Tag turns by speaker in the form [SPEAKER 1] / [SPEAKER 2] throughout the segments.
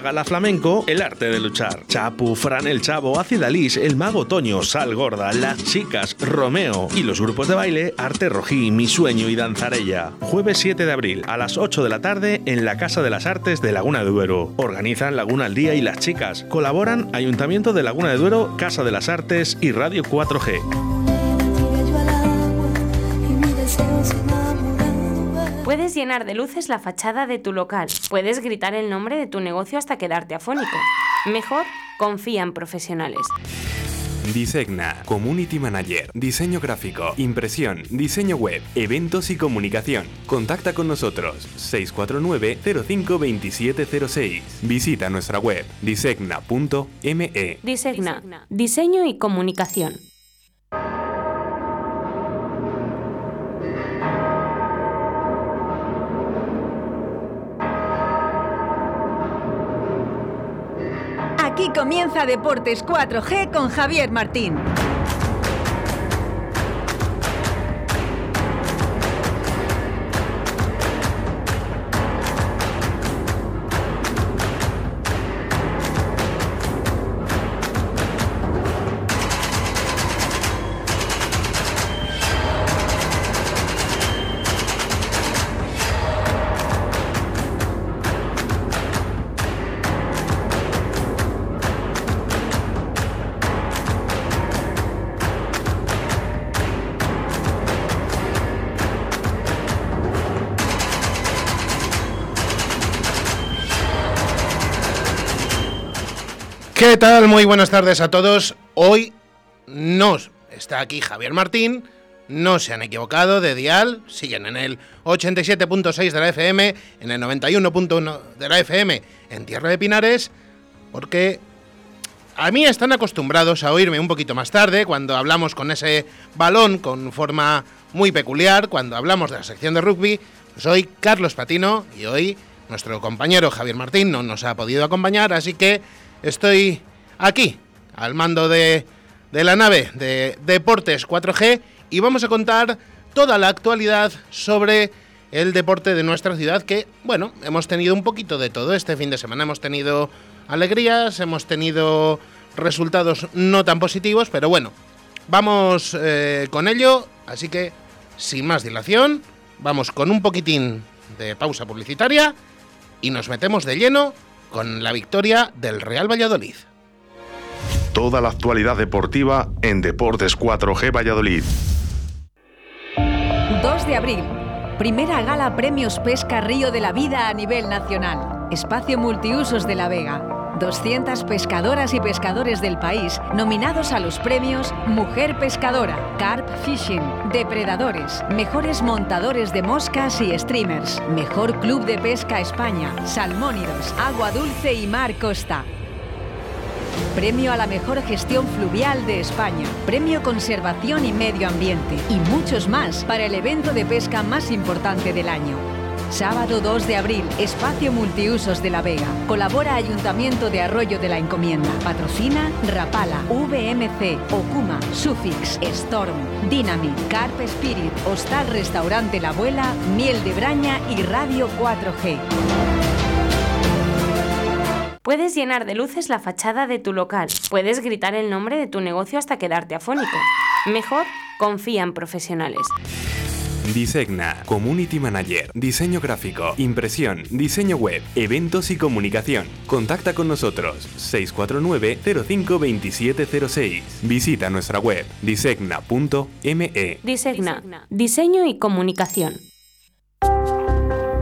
[SPEAKER 1] Gala Flamenco, El Arte de Luchar. Chapu, Fran el Chavo, Ácida El Mago Toño, Sal Gorda, Las Chicas, Romeo y los grupos de baile Arte Rojí, Mi Sueño y Danzarella. Jueves 7 de abril a las 8 de la tarde en la Casa de las Artes de Laguna de Duero. Organizan Laguna al Día y Las Chicas. Colaboran Ayuntamiento de Laguna de Duero, Casa de las Artes y Radio 4G.
[SPEAKER 2] Puedes llenar de luces la fachada de tu local. Puedes gritar el nombre de tu negocio hasta quedarte afónico. Mejor, confía en profesionales.
[SPEAKER 3] Disegna, Community Manager, Diseño Gráfico, Impresión, Diseño Web, Eventos y Comunicación. Contacta con nosotros 649-052706. Visita nuestra web disegna.me.
[SPEAKER 2] Disegna, Diseño y Comunicación.
[SPEAKER 4] Aquí comienza Deportes 4G con Javier Martín.
[SPEAKER 5] ¿Qué tal? Muy buenas tardes a todos. Hoy nos está aquí Javier Martín. No se han equivocado de dial, siguen en el 87.6 de la FM, en el 91.1 de la FM en Tierra de Pinares, porque a mí están acostumbrados a oírme un poquito más tarde, cuando hablamos con ese balón con forma muy peculiar, cuando hablamos de la sección de rugby. Soy Carlos Patino y hoy nuestro compañero Javier Martín no nos ha podido acompañar, así que estoy aquí, al mando de, la nave de Deportes 4G, y vamos a contar toda la actualidad sobre el deporte de nuestra ciudad, que, bueno, hemos tenido un poquito de todo este fin de semana. Hemos tenido alegrías, hemos tenido resultados no tan positivos, pero bueno, vamos eh, con ello, así que, sin más dilación, vamos con un poquitín de pausa publicitaria y nos metemos de lleno con la victoria del Real Valladolid.
[SPEAKER 1] Toda la actualidad deportiva en Deportes 4G Valladolid.
[SPEAKER 4] 2 de abril. Primera gala Premios Pesca Río de la Vida a nivel nacional. Espacio Multiusos de la Vega. 200 pescadoras y pescadores del país nominados a los premios Mujer Pescadora, Carp Fishing, Depredadores, Mejores Montadores de Moscas y Streamers, Mejor Club de Pesca España, Salmónidos, Agua Dulce y Mar Costa. Premio a la mejor gestión fluvial de España, Premio Conservación y Medio Ambiente y muchos más para el evento de pesca más importante del año. Sábado 2 de abril, Espacio Multiusos de la Vega. Colabora Ayuntamiento de Arroyo de la Encomienda. Patrocina Rapala, VMC, Okuma, Sufix, Storm, Dynamic, Carp Spirit, Hostal Restaurante La Abuela, Miel de Braña y Radio 4G.
[SPEAKER 2] Puedes llenar de luces la fachada de tu local. Puedes gritar el nombre de tu negocio hasta quedarte afónico. Mejor, confía en profesionales.
[SPEAKER 3] Disegna, Community Manager, Diseño Gráfico, Impresión, Diseño Web, Eventos y Comunicación. Contacta con nosotros 649-052706. Visita nuestra web disegna.me.
[SPEAKER 2] Disegna, Diseño y Comunicación.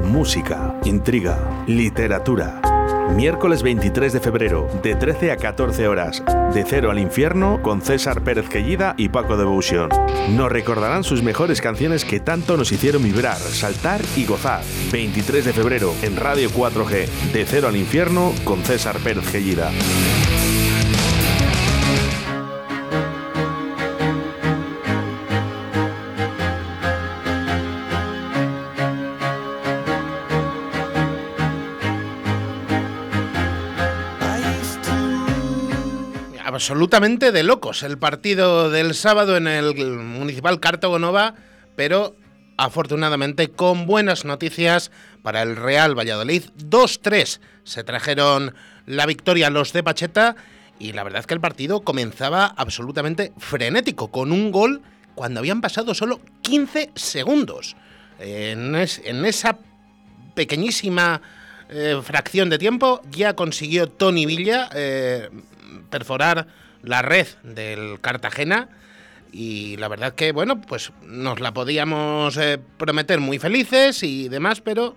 [SPEAKER 1] Música, intriga, literatura Miércoles 23 de febrero, de 13 a 14 horas, de Cero al Infierno, con César Pérez Quellida y Paco Devotion. Nos recordarán sus mejores canciones que tanto nos hicieron vibrar, saltar y gozar. 23 de febrero, en Radio 4G, de Cero al Infierno, con César Pérez Quellida.
[SPEAKER 5] Absolutamente de locos el partido del sábado en el Municipal Cartagonova, pero afortunadamente con buenas noticias para el Real Valladolid. 2-3 se trajeron la victoria los de Pacheta y la verdad es que el partido comenzaba absolutamente frenético, con un gol cuando habían pasado solo 15 segundos. En, esa pequeñísima eh, fracción de tiempo ya consiguió Tony Villa eh, perforar la red del Cartagena y la verdad que, bueno, pues nos la podíamos eh, prometer muy felices y demás, pero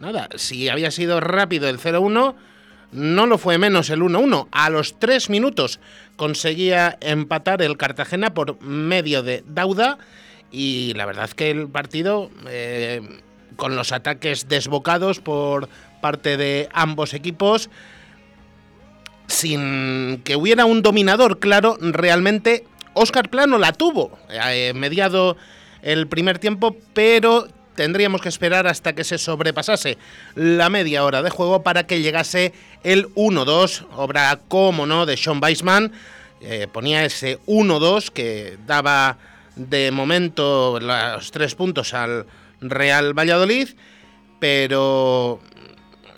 [SPEAKER 5] nada, si había sido rápido el 0-1, no lo fue menos el 1-1. A los tres minutos conseguía empatar el Cartagena por medio de Dauda y la verdad que el partido, eh, con los ataques desbocados por parte de ambos equipos, sin que hubiera un dominador claro, realmente Oscar Plano la tuvo, eh, mediado el primer tiempo, pero tendríamos que esperar hasta que se sobrepasase la media hora de juego para que llegase el 1-2, obra como no de Sean Weisman. Eh, ponía ese 1-2 que daba de momento los tres puntos al Real Valladolid, pero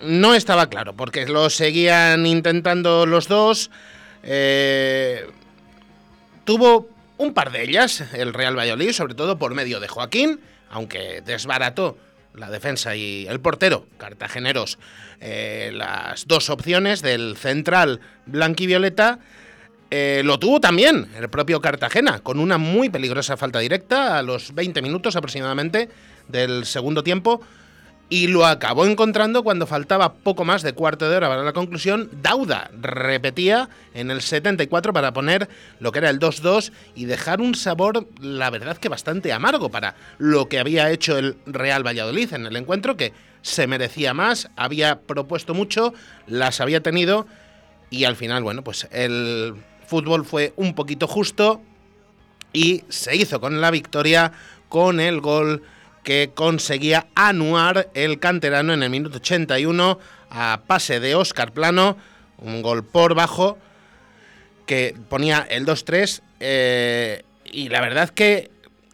[SPEAKER 5] no estaba claro, porque lo seguían intentando los dos. Eh, tuvo un par de ellas el Real Valladolid, sobre todo por medio de Joaquín, aunque desbarató la defensa y el portero, cartageneros, eh, las dos opciones del central blanquivioleta, eh, lo tuvo también el propio Cartagena, con una muy peligrosa falta directa a los 20 minutos aproximadamente del segundo tiempo, y lo acabó encontrando cuando faltaba poco más de cuarto de hora para la conclusión. Dauda repetía en el 74 para poner lo que era el 2-2 y dejar un sabor, la verdad que bastante amargo para lo que había hecho el Real Valladolid en el encuentro, que se merecía más, había propuesto mucho, las había tenido y al final, bueno, pues el fútbol fue un poquito justo y se hizo con la victoria con el gol que conseguía anuar el canterano en el minuto 81 a pase de Óscar Plano, un gol por bajo que ponía el 2-3 eh, y la verdad que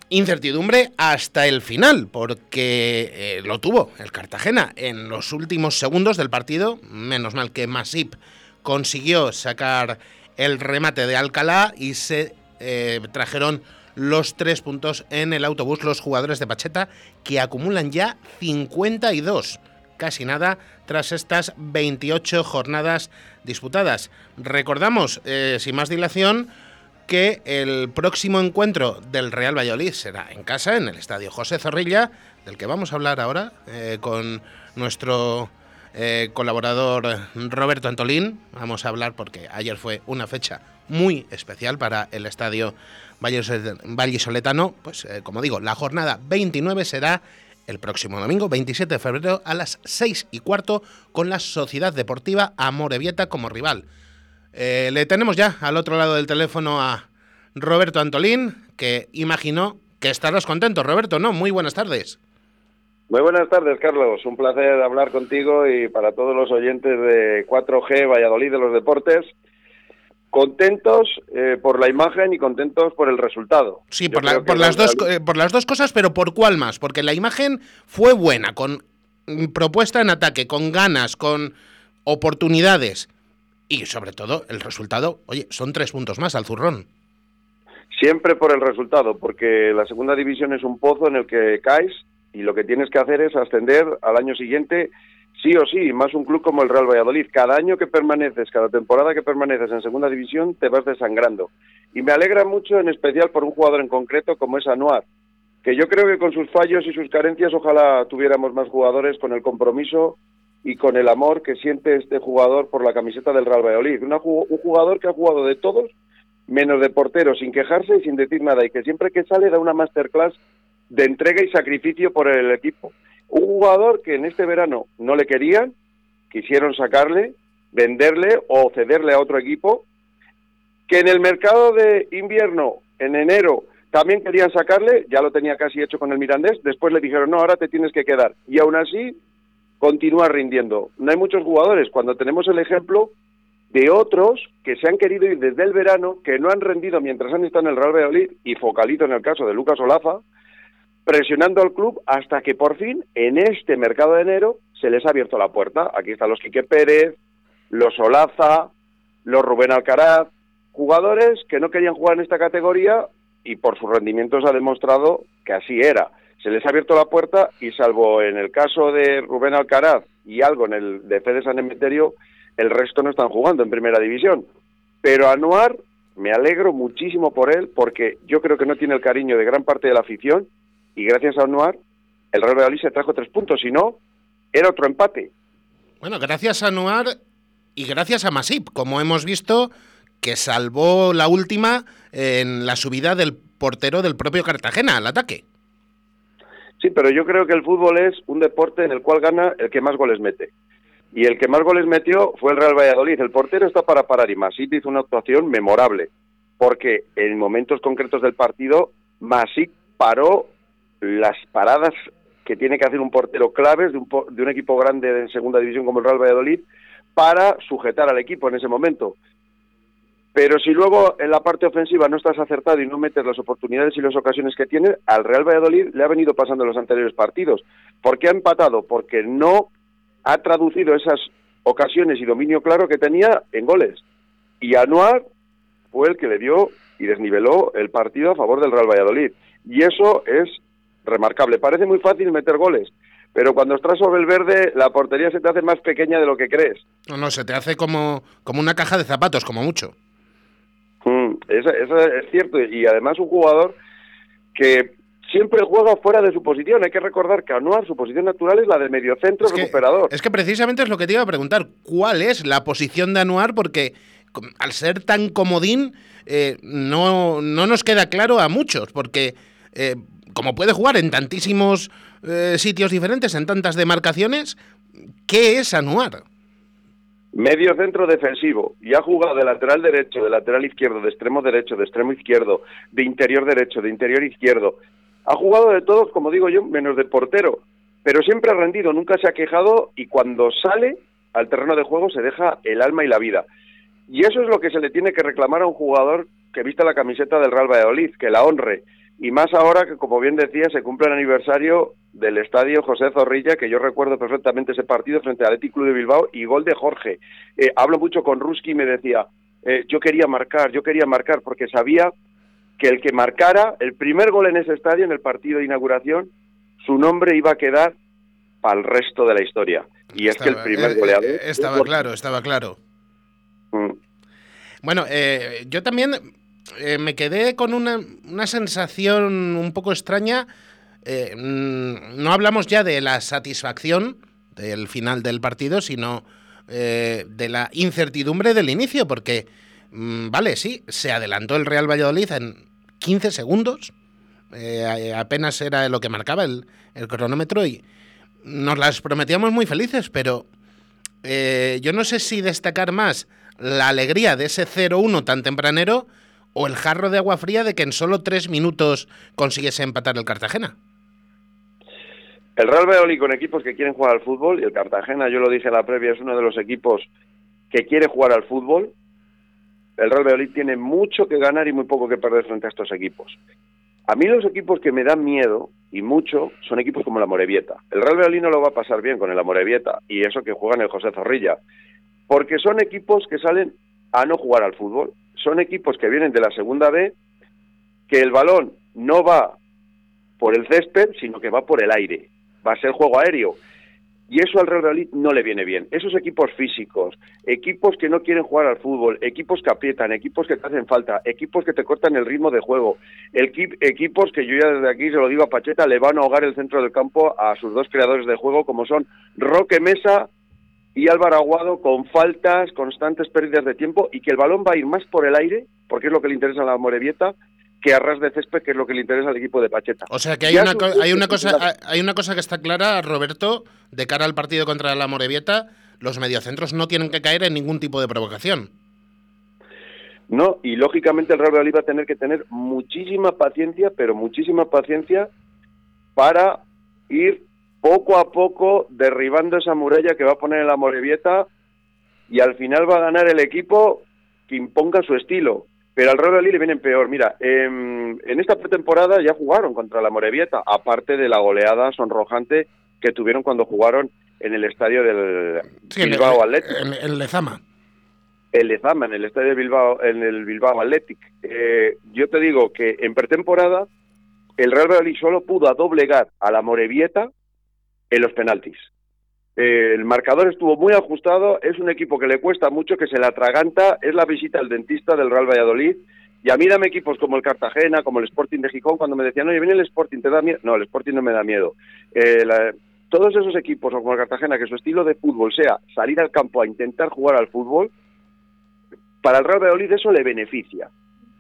[SPEAKER 5] incertidumbre hasta el final porque eh, lo tuvo el Cartagena en los últimos segundos del partido, menos mal que Masip consiguió sacar el remate de Alcalá y se eh, trajeron los tres puntos en el autobús los jugadores de Pacheta, que acumulan ya 52, casi nada, tras estas 28 jornadas disputadas. Recordamos, eh, sin más dilación, que el próximo encuentro del Real Valladolid será en casa, en el estadio José Zorrilla, del que vamos a hablar ahora eh, con nuestro eh, colaborador Roberto Antolín. Vamos a hablar porque ayer fue una fecha muy especial para el estadio Vallisoletano, pues eh, como digo, la jornada 29 será el próximo domingo, 27 de febrero, a las 6 y cuarto, con la Sociedad Deportiva Amorebieta como rival. Eh, le tenemos ya al otro lado del teléfono a Roberto Antolín, que imagino que estarás contento. Roberto, ¿no? Muy buenas tardes.
[SPEAKER 6] Muy buenas tardes, Carlos. Un placer hablar contigo y para todos los oyentes de 4G Valladolid de los Deportes contentos eh, por la imagen y contentos por el resultado.
[SPEAKER 5] Sí, por, las dos, eh, por las dos cosas, pero ¿por cuál más? Porque la imagen fue buena, con propuesta en ataque, con ganas, con oportunidades y sobre todo el resultado, oye, son tres puntos más al zurrón.
[SPEAKER 6] Siempre por el resultado, porque la segunda división es un pozo en el que caes y lo que tienes que hacer es ascender al año siguiente sí o sí, más un club como el Real Valladolid. Cada año que permaneces, cada temporada que permaneces en segunda división, te vas desangrando. Y me alegra mucho, en especial por un jugador en concreto como es Anuar, que yo creo que con sus fallos y sus carencias ojalá tuviéramos más jugadores con el compromiso y con el amor que siente este jugador por la camiseta del Real Valladolid. un jugador que ha jugado de todos, menos de portero, sin quejarse y sin decir nada, y que siempre que sale da una masterclass de entrega y sacrificio por el equipo. Un jugador que en este verano no le querían, quisieron sacarle, venderle o cederle a otro equipo, que en el mercado de invierno, en enero, también querían sacarle, ya lo tenía casi hecho con el Mirandés, después le dijeron, no, ahora te tienes que quedar. Y aún así, continúa rindiendo. No hay muchos jugadores, cuando tenemos el ejemplo de otros que se han querido ir desde el verano, que no han rendido mientras han estado en el Real Valladolid, y focalito en el caso de Lucas Olaza, presionando al club hasta que por fin, en este mercado de enero, se les ha abierto la puerta. Aquí están los Quique Pérez, los Olaza, los Rubén Alcaraz, jugadores que no querían jugar en esta categoría y por sus rendimientos ha demostrado que así era. Se les ha abierto la puerta y salvo en el caso de Rubén Alcaraz y algo en el de Fede San Emeterio, el resto no están jugando en primera división. Pero Anuar, me alegro muchísimo por él porque yo creo que no tiene el cariño de gran parte de la afición y gracias a Anuar el Real Valladolid se trajo tres puntos, si no, era otro empate.
[SPEAKER 5] Bueno, gracias a Anuar y gracias a Masip, como hemos visto, que salvó la última en la subida del portero del propio Cartagena al ataque.
[SPEAKER 6] Sí, pero yo creo que el fútbol es un deporte en el cual gana el que más goles mete. Y el que más goles metió fue el Real Valladolid. El portero está para parar y Masip hizo una actuación memorable, porque en momentos concretos del partido Masip paró las paradas que tiene que hacer un portero claves de un, de un equipo grande en segunda división como el Real Valladolid para sujetar al equipo en ese momento. Pero si luego en la parte ofensiva no estás acertado y no metes las oportunidades y las ocasiones que tiene, al Real Valladolid le ha venido pasando en los anteriores partidos. ¿Por qué ha empatado? Porque no ha traducido esas ocasiones y dominio claro que tenía en goles. Y Anuar fue el que le dio y desniveló el partido a favor del Real Valladolid. Y eso es remarcable. Parece muy fácil meter goles, pero cuando estás sobre el verde, la portería se te hace más pequeña de lo que crees.
[SPEAKER 5] No, no, se te hace como, como una caja de zapatos, como mucho.
[SPEAKER 6] Mm, eso, es cierto, y además un jugador que siempre juega fuera de su posición. Hay que recordar que Anuar, su posición natural es la de mediocentro recuperador.
[SPEAKER 5] Es que precisamente es lo que te iba a preguntar. ¿Cuál es la posición de Anuar? Porque al ser tan comodín, eh, no, no nos queda claro a muchos, porque eh, como puede jugar en tantísimos eh, sitios diferentes, en tantas demarcaciones, ¿qué es Anuar?
[SPEAKER 6] Medio centro defensivo y ha jugado de lateral derecho, de lateral izquierdo, de extremo derecho, de extremo izquierdo, de interior derecho, de interior izquierdo. Ha jugado de todos, como digo yo, menos de portero, pero siempre ha rendido, nunca se ha quejado y cuando sale al terreno de juego se deja el alma y la vida. Y eso es lo que se le tiene que reclamar a un jugador que vista la camiseta del Real Valladolid, que la honre, y más ahora que, como bien decía, se cumple el aniversario del estadio José Zorrilla, que yo recuerdo perfectamente ese partido frente al Athletic Club de Bilbao y gol de Jorge. Eh, hablo mucho con Ruski y me decía, eh, yo quería marcar, yo quería marcar, porque sabía que el que marcara el primer gol en ese estadio, en el partido de inauguración, su nombre iba a quedar para el resto de la historia. Y es que el primer
[SPEAKER 5] eh,
[SPEAKER 6] goleador...
[SPEAKER 5] estaba claro, estaba claro. Mm. Bueno, yo también eh, me quedé con una, una, sensación un poco extraña. Eh, mm, no hablamos ya de la satisfacción del final del partido, sino eh, de la incertidumbre del inicio, porque, mm, vale, sí, se adelantó el Real Valladolid en 15 segundos, apenas era lo que marcaba el, el, cronómetro y nos las prometíamos muy felices, pero yo no sé si destacar más la alegría de ese 0-1 tan tempranero o el jarro de agua fría de que en solo tres minutos consiguiese empatar el Cartagena.
[SPEAKER 6] El Real Valladolid con equipos que quieren jugar al fútbol y el Cartagena, yo lo dije en la previa, es uno de los equipos que quiere jugar al fútbol. El Real Valladolid tiene mucho que ganar y muy poco que perder frente a estos equipos. A mí los equipos que me dan miedo y mucho son equipos como la Morevieta. El Real Valladolid no lo va a pasar bien con el Amorebieta y eso que juegan el José Zorrilla, porque son equipos que salen a no jugar al fútbol son equipos que vienen de la segunda B, que el balón no va por el césped, sino que va por el aire. Va a ser juego aéreo. Y eso al Real Madrid no le viene bien. Esos equipos físicos, equipos que no quieren jugar al fútbol, equipos que aprietan, equipos que te hacen falta, equipos que te cortan el ritmo de juego, equipos que yo ya desde aquí se lo digo a Pacheta, le van a ahogar el centro del campo a sus dos creadores de juego, como son Roque Mesa y Álvaro Aguado con faltas, constantes pérdidas de tiempo y que el balón va a ir más por el aire, porque es lo que le interesa a la Morevieta, que a ras de césped, que es lo que le interesa al equipo de Pacheta.
[SPEAKER 5] O sea que hay, una, hay, una cosa, hay una cosa que está clara, Roberto, de cara al partido contra la Morevieta, los mediocentros no tienen que caer en ningún tipo de provocación.
[SPEAKER 6] No, y lógicamente el Real Madrid va a tener que tener muchísima paciencia, pero muchísima paciencia para ir poco a poco derribando esa muralla que va a poner en la Morevieta y al final va a ganar el equipo que imponga su estilo. pero al Real le vienen peor. Mira, en, en esta pretemporada ya jugaron contra la Morevieta, aparte de la goleada sonrojante que tuvieron cuando jugaron en el estadio del
[SPEAKER 5] Sí, en
[SPEAKER 6] Bilbao
[SPEAKER 5] el,
[SPEAKER 6] Athletic.
[SPEAKER 5] en- en Lezama.
[SPEAKER 6] el Lezama, en el estadio de Bilbao, en el Bilbao Athletic. Eh, yo te digo que en pretemporada el Real Valladolid solo pudo doblegar a la Morevieta en los penaltis. El marcador estuvo muy ajustado, es un equipo que le cuesta mucho, que se le atraganta, es la visita al dentista del Real Valladolid. Y a mí dame equipos como el Cartagena, como el Sporting de Gijón, cuando me decían, oye, viene el Sporting, ¿te da miedo? No, el Sporting no me da miedo. Eh, la- todos esos equipos, o como el Cartagena, que su estilo de fútbol sea salir al campo a intentar jugar al fútbol, para el Real Valladolid eso le beneficia.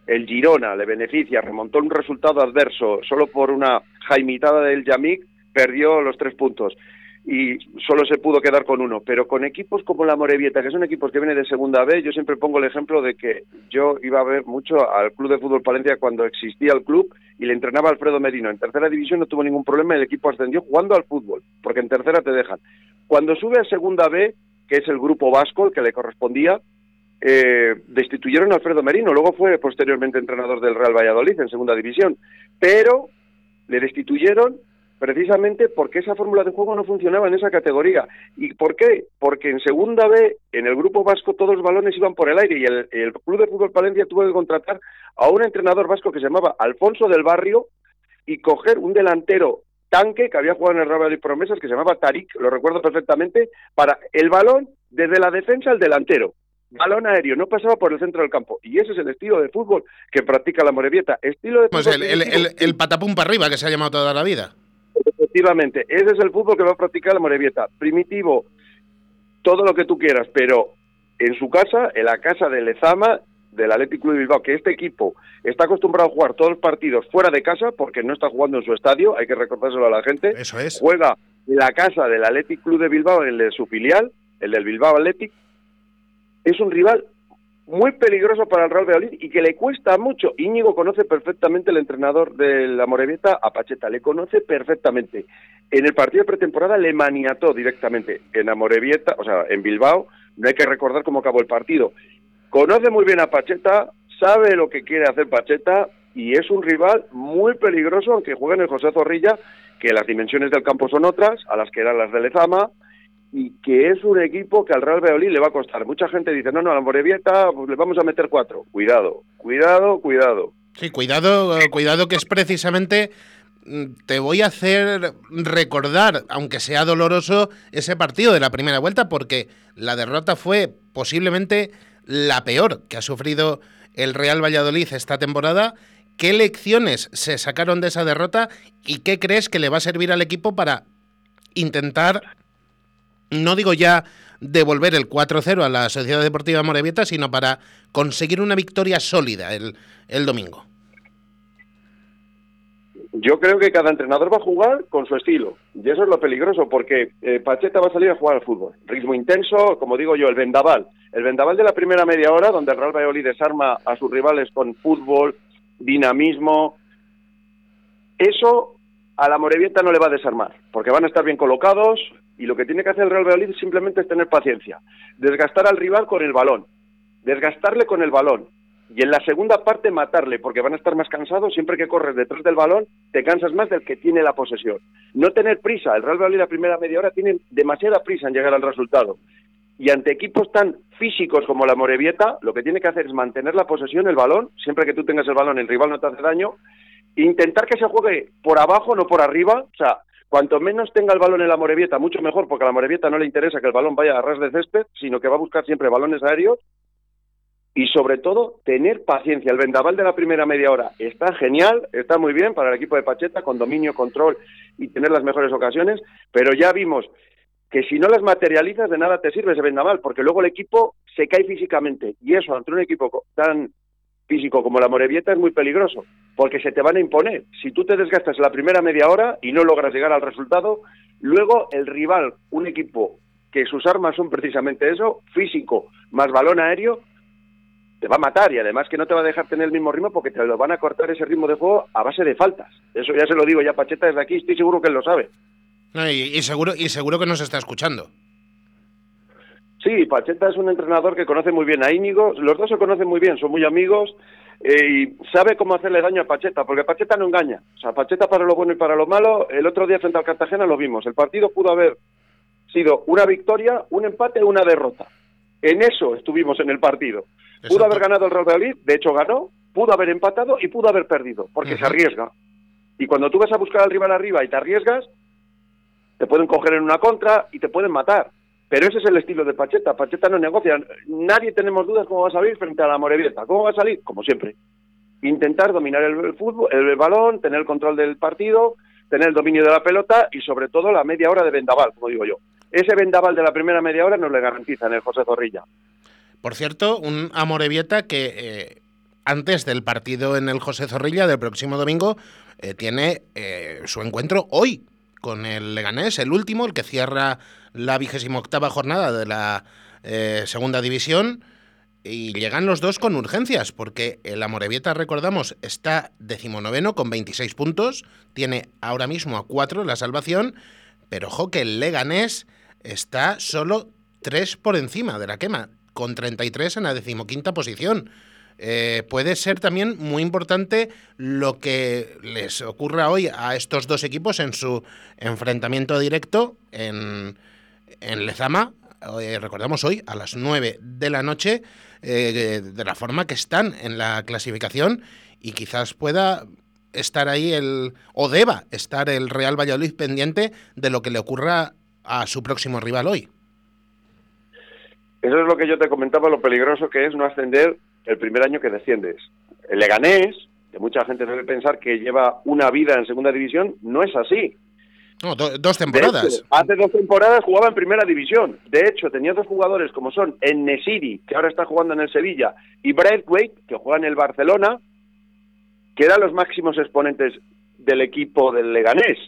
[SPEAKER 6] El Girona le beneficia, remontó un resultado adverso solo por una jaimitada del Yamik, perdió los tres puntos y solo se pudo quedar con uno. Pero con equipos como la Morevieta, que son equipos que vienen de segunda B, yo siempre pongo el ejemplo de que yo iba a ver mucho al Club de Fútbol Palencia cuando existía el club y le entrenaba Alfredo Merino. En tercera división no tuvo ningún problema, el equipo ascendió jugando al fútbol, porque en tercera te dejan. Cuando sube a segunda B, que es el grupo vasco, el que le correspondía, eh, destituyeron a Alfredo Merino, luego fue posteriormente entrenador del Real Valladolid en segunda división, pero le destituyeron precisamente porque esa fórmula de juego no funcionaba en esa categoría. ¿Y por qué? Porque en segunda B, en el grupo vasco, todos los balones iban por el aire y el, el Club de Fútbol Palencia tuvo que contratar a un entrenador vasco que se llamaba Alfonso del Barrio y coger un delantero tanque que había jugado en el Real Valladolid Promesas que se llamaba Tarik, lo recuerdo perfectamente, para el balón desde la defensa al delantero. Balón aéreo, no pasaba por el centro del campo. Y ese es el estilo de fútbol que practica la Morevieta. Estilo de
[SPEAKER 5] Pues
[SPEAKER 6] fútbol
[SPEAKER 5] el, el, el, el patapum para arriba que se ha llamado toda la vida.
[SPEAKER 6] Efectivamente, ese es el fútbol que va a practicar la Morevieta. Primitivo, todo lo que tú quieras, pero en su casa, en la casa de Lezama, del Athletic Club de Bilbao, que este equipo está acostumbrado a jugar todos los partidos fuera de casa, porque no está jugando en su estadio, hay que recordárselo a la gente.
[SPEAKER 5] Eso es.
[SPEAKER 6] Juega en la casa del Athletic Club de Bilbao, en el de su filial, el del Bilbao Athletic. Es un rival muy peligroso para el Real Valladolid y que le cuesta mucho. Íñigo conoce perfectamente el entrenador de la Morevieta a Pacheta, le conoce perfectamente. En el partido de pretemporada le maniató directamente en la Morevieta, o sea, en Bilbao, no hay que recordar cómo acabó el partido. Conoce muy bien a Pacheta, sabe lo que quiere hacer Pacheta y es un rival muy peligroso, aunque juega en el José Zorrilla, que las dimensiones del campo son otras, a las que eran las de Lezama, y que es un equipo que al Real Valladolid le va a costar. Mucha gente dice, no, no, a la Morevieta pues le vamos a meter cuatro. Cuidado, cuidado, cuidado.
[SPEAKER 5] Sí, cuidado, eh, cuidado que es precisamente mm, te voy a hacer recordar, aunque sea doloroso, ese partido de la primera vuelta, porque la derrota fue posiblemente la peor que ha sufrido el Real Valladolid esta temporada. ¿Qué lecciones se sacaron de esa derrota y qué crees que le va a servir al equipo para intentar, no digo ya devolver el 4-0 a la Sociedad Deportiva Morevieta, sino para conseguir una victoria sólida el, el domingo?
[SPEAKER 6] Yo creo que cada entrenador va a jugar con su estilo. Y eso es lo peligroso, porque eh, Pacheta va a salir a jugar al fútbol. Ritmo intenso, como digo yo, el vendaval. El vendaval de la primera media hora, donde el Real Valladolid desarma a sus rivales con fútbol, dinamismo. Eso a la Morevieta no le va a desarmar, porque van a estar bien colocados y lo que tiene que hacer el Real Valladolid simplemente es tener paciencia. Desgastar al rival con el balón. Desgastarle con el balón y en la segunda parte matarle, porque van a estar más cansados. Siempre que corres detrás del balón, te cansas más del que tiene la posesión. No tener prisa. El Real Valladolid la primera media hora tiene demasiada prisa en llegar al resultado. Y ante equipos tan físicos como la Morevieta, lo que tiene que hacer es mantener la posesión, el balón. Siempre que tú tengas el balón, el rival no te hace daño. Intentar que se juegue por abajo, no por arriba. O sea, cuanto menos tenga el balón en la Morevieta, mucho mejor, porque a la Morevieta no le interesa que el balón vaya a ras de césped, sino que va a buscar siempre balones aéreos y sobre todo tener paciencia. El vendaval de la primera media hora está genial, está muy bien para el equipo de Pacheta, con dominio, control y tener las mejores ocasiones, pero ya vimos que si no las materializas de nada te sirve ese vendaval, porque luego el equipo se cae físicamente y eso ante un equipo tan físico como la Morevieta es muy peligroso, porque se te van a imponer. Si tú te desgastas la primera media hora y no logras llegar al resultado, luego el rival, un equipo que sus armas son precisamente eso, físico más balón aéreo, te va a matar y además que no te va a dejar tener el mismo ritmo porque te lo van a cortar ese ritmo de juego a base de faltas. Eso ya se lo digo ya Pacheta desde aquí, estoy seguro que él lo sabe.
[SPEAKER 5] Y, y seguro, y seguro que nos está escuchando.
[SPEAKER 6] Sí, Pacheta es un entrenador que conoce muy bien a Íñigo, los dos se conocen muy bien, son muy amigos, eh, y sabe cómo hacerle daño a Pacheta, porque Pacheta no engaña. O sea, Pacheta para lo bueno y para lo malo, el otro día frente al Cartagena lo vimos. El partido pudo haber sido una victoria, un empate o una derrota. En eso estuvimos en el partido. Pudo haber ganado el Real Madrid, de hecho ganó, pudo haber empatado y pudo haber perdido, porque se arriesga. Y cuando tú vas a buscar al rival arriba y te arriesgas, te pueden coger en una contra y te pueden matar. Pero ese es el estilo de Pacheta. Pacheta no negocia. Nadie tenemos dudas cómo va a salir frente a la Morevieta. ¿Cómo va a salir? Como siempre. Intentar dominar el, fútbol, el balón, tener el control del partido, tener el dominio de la pelota y sobre todo la media hora de vendaval, como digo yo. Ese vendaval de la primera media hora nos le garantiza en el José Zorrilla.
[SPEAKER 5] Por cierto, un Amorebieta que eh, antes del partido en el José Zorrilla del próximo domingo eh, tiene eh, su encuentro hoy con el Leganés, el último, el que cierra la vigésima octava jornada de la segunda división. Y llegan los dos con urgencias, porque el Amorebieta, recordamos, está decimonoveno con 26 puntos, tiene ahora mismo a 4 la salvación, pero ojo que el Leganés está solo 3 por encima de la quema, con 33 en la decimoquinta posición. Eh, puede ser también muy importante lo que les ocurra hoy a estos dos equipos en su enfrentamiento directo en, en Lezama. Recordamos hoy a las 9 de la noche, eh, de la forma que están en la clasificación y quizás pueda estar ahí el, o deba estar el Real Valladolid pendiente de lo que le ocurra a su próximo rival hoy.
[SPEAKER 6] Eso es lo que yo te comentaba, lo peligroso que es no ascender el primer año que desciendes. El Leganés, que mucha gente debe pensar que lleva una vida en segunda división, no es así.
[SPEAKER 5] No, dos temporadas.
[SPEAKER 6] hace dos temporadas jugaba en primera división. De hecho, tenía dos jugadores como son Nesiri, que ahora está jugando en el Sevilla, y Braithwaite, que juega en el Barcelona, que eran los máximos exponentes del equipo del Leganés.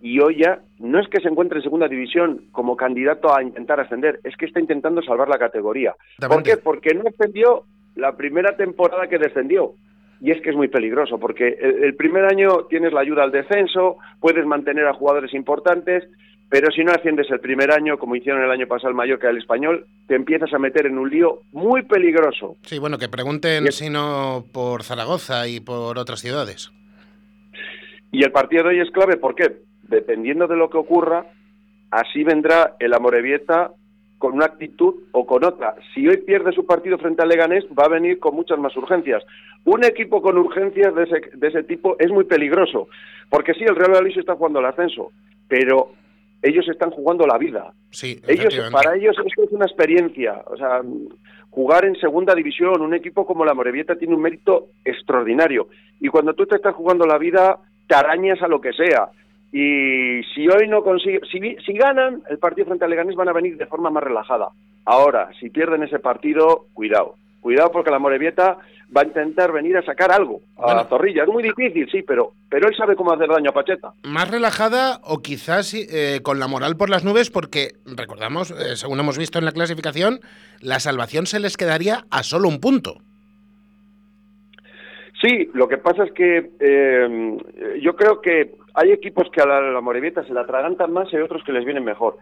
[SPEAKER 6] Y hoy ya no es que se encuentre en segunda división como candidato a intentar ascender, es que está intentando salvar la categoría. ¿Por qué? Porque no ascendió la primera temporada que descendió. Y es que es muy peligroso, porque el, primer año tienes la ayuda al descenso, puedes mantener a jugadores importantes, pero si no asciendes el primer año, como hicieron el año pasado el Mallorca y el Español, te empiezas a meter en un lío muy peligroso.
[SPEAKER 5] Sí, bueno, que pregunten si no por Zaragoza y por otras ciudades.
[SPEAKER 6] Y el partido de hoy es clave, ¿por qué? Dependiendo de lo que ocurra, así vendrá el Amorebieta con una actitud o con otra. Si hoy pierde su partido frente al Leganés, va a venir con muchas más urgencias. Un equipo con urgencias de ese, de ese tipo es muy peligroso, porque sí, el Real Madrid está jugando el ascenso, pero ellos están jugando la vida.
[SPEAKER 5] Sí,
[SPEAKER 6] ellos, para ellos esto es una experiencia. O sea, jugar en segunda división, un equipo como la Morevieta tiene un mérito extraordinario. Y cuando tú te estás jugando la vida, te arañas a lo que sea. Y si hoy no consigue, si, si ganan el partido frente al Leganés van a venir de forma más relajada. Ahora, si pierden ese partido, cuidado. Cuidado porque la Morevieta va a intentar venir a sacar algo a la Zorrilla. Es muy difícil, sí, pero, pero él sabe cómo hacer daño a Pacheta.
[SPEAKER 5] Más relajada o quizás eh, con la moral por las nubes porque, recordamos, eh, según hemos visto en la clasificación, la salvación se les quedaría a solo un punto.
[SPEAKER 6] Sí, lo que pasa es que eh, yo creo que hay equipos que a la, la se la atragantan más y hay otros que les vienen mejor.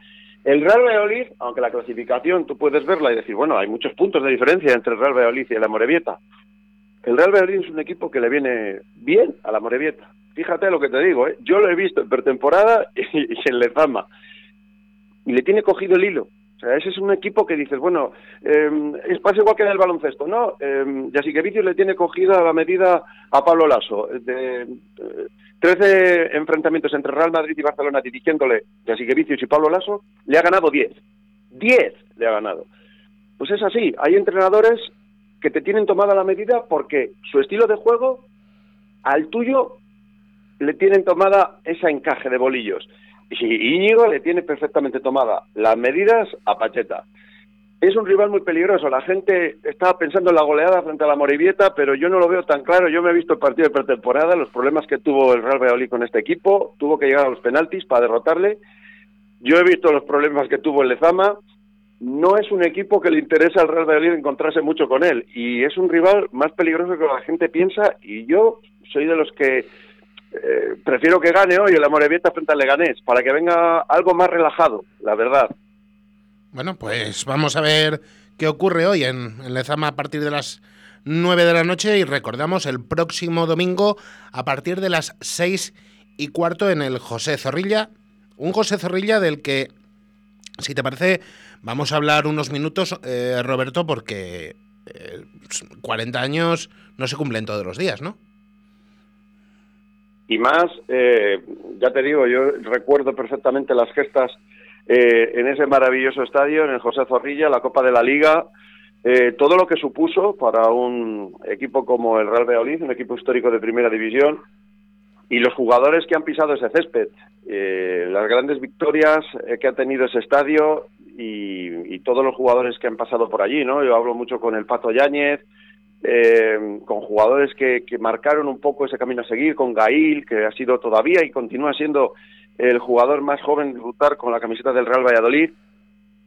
[SPEAKER 6] El Real Valladolid, aunque la clasificación tú puedes verla y decir, bueno, hay muchos puntos de diferencia entre el Real Valladolid y la Morevieta. El Real Valladolid es un equipo que le viene bien a la Morevieta. Fíjate lo que te digo, ¿eh? yo lo he visto en pretemporada y, en Lezama. Y le tiene cogido el hilo. O sea, ese es un equipo que dices, bueno, eh, pasa igual que en el baloncesto, ¿no? Eh, Vicius le tiene cogida la medida a Pablo Lasso. De, 13 eh, enfrentamientos entre Real Madrid y Barcelona dirigiéndole Vicius y Pablo Lasso, le ha ganado 10. 10 le ha ganado. Pues es así, hay entrenadores que te tienen tomada la medida porque su estilo de juego al tuyo le tienen tomada ese encaje de bolillos. Y Íñigo le tiene perfectamente tomada las medidas a Pacheta. Es un rival muy peligroso. La gente estaba pensando en la goleada frente a la Morivieta, pero yo no lo veo tan claro. Yo me he visto el partido de pretemporada, los problemas que tuvo el Real Valladolid con este equipo. Tuvo que llegar a los penaltis para derrotarle. Yo he visto los problemas que tuvo el Lezama. No es un equipo que le interesa al Real Valladolid encontrarse mucho con él. Y es un rival más peligroso que la gente piensa. Y yo soy de los que eh, prefiero que gane hoy el Amorebieta frente al Leganés, para que venga algo más relajado, la verdad.
[SPEAKER 5] Bueno, pues vamos a ver qué ocurre hoy en, Lezama a partir de las 9 de la noche y recordamos el próximo domingo a partir de las 6 y cuarto en el José Zorrilla. Un José Zorrilla del que, si te parece, vamos a hablar unos minutos, eh, Roberto, porque 40 eh, años no se cumplen todos los días, ¿no?
[SPEAKER 6] Y más, eh, ya te digo, yo recuerdo perfectamente las gestas en ese maravilloso estadio, en el José Zorrilla, la Copa de la Liga, todo lo que supuso para un equipo como el Real Valladolid, un equipo histórico de primera división, y los jugadores que han pisado ese césped, eh, las grandes victorias eh, que ha tenido ese estadio y, todos los jugadores que han pasado por allí, ¿no? Yo hablo mucho con el Pato Yáñez, eh, con jugadores que, marcaron un poco ese camino a seguir, con Gail, que ha sido todavía y continúa siendo el jugador más joven de debutar con la camiseta del Real Valladolid.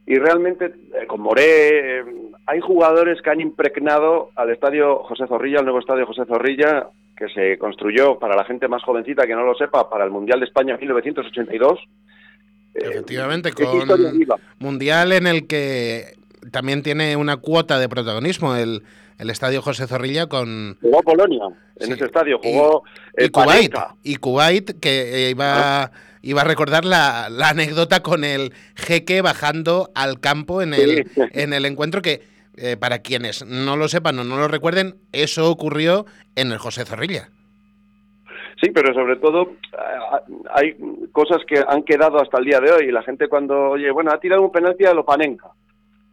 [SPEAKER 6] Y realmente, con Moré, hay jugadores que han impregnado al estadio José Zorrilla, al nuevo estadio José Zorrilla, que se construyó para la gente más jovencita que no lo sepa, para el Mundial de España en 1982.
[SPEAKER 5] Efectivamente, eh, con Mundial en el que también tiene una cuota de protagonismo el, el Estadio José Zorrilla con...
[SPEAKER 6] Jugó Polonia en ese estadio, jugó
[SPEAKER 5] y, Kuwait, y Kuwait, que iba, ah. iba a recordar la, la, anécdota con el jeque bajando al campo en el, en el encuentro que eh, para quienes no lo sepan o no lo recuerden, eso ocurrió en el José Zorrilla.
[SPEAKER 6] Sí, pero sobre todo eh, hay cosas que han quedado hasta el día de hoy. La gente cuando, oye, bueno, ha tirado un penalti a lo Panenka.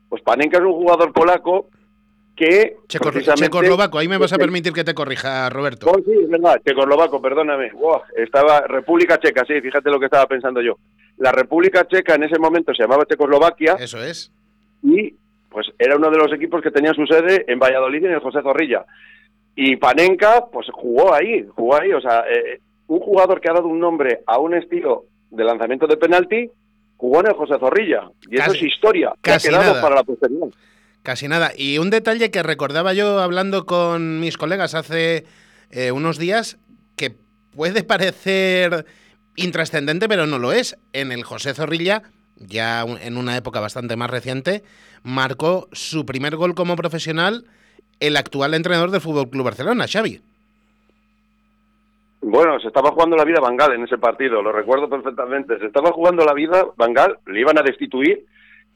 [SPEAKER 6] Pues Panenka es un jugador polaco que...
[SPEAKER 5] Checoslovaco, ahí me vas a permitir que te corrija, Roberto.
[SPEAKER 6] Oh, sí, es verdad, Checoslovaco, perdóname. estaba República Checa, sí, fíjate lo que estaba pensando yo. La República Checa en ese momento se llamaba Checoslovaquia.
[SPEAKER 5] Eso es.
[SPEAKER 6] Y pues era uno de los equipos que tenía su sede en Valladolid y en el José Zorrilla. Y Panenka, pues jugó ahí, jugó ahí. O sea, eh, un jugador que ha dado un nombre a un estilo de lanzamiento de penalti, jugó en el José Zorrilla. Y eso es historia, que ha quedado para la posteridad.
[SPEAKER 5] Casi nada. Y un detalle que recordaba yo hablando con mis colegas hace eh, unos días, que puede parecer intrascendente, pero no lo es. En el José Zorrilla ya en una época bastante más reciente, marcó su primer gol como profesional el actual entrenador del Fútbol Club Barcelona, Xavi.
[SPEAKER 6] Bueno, se estaba jugando la vida Bangal en ese partido, lo recuerdo perfectamente. Se estaba jugando la vida Bangal, le iban a destituir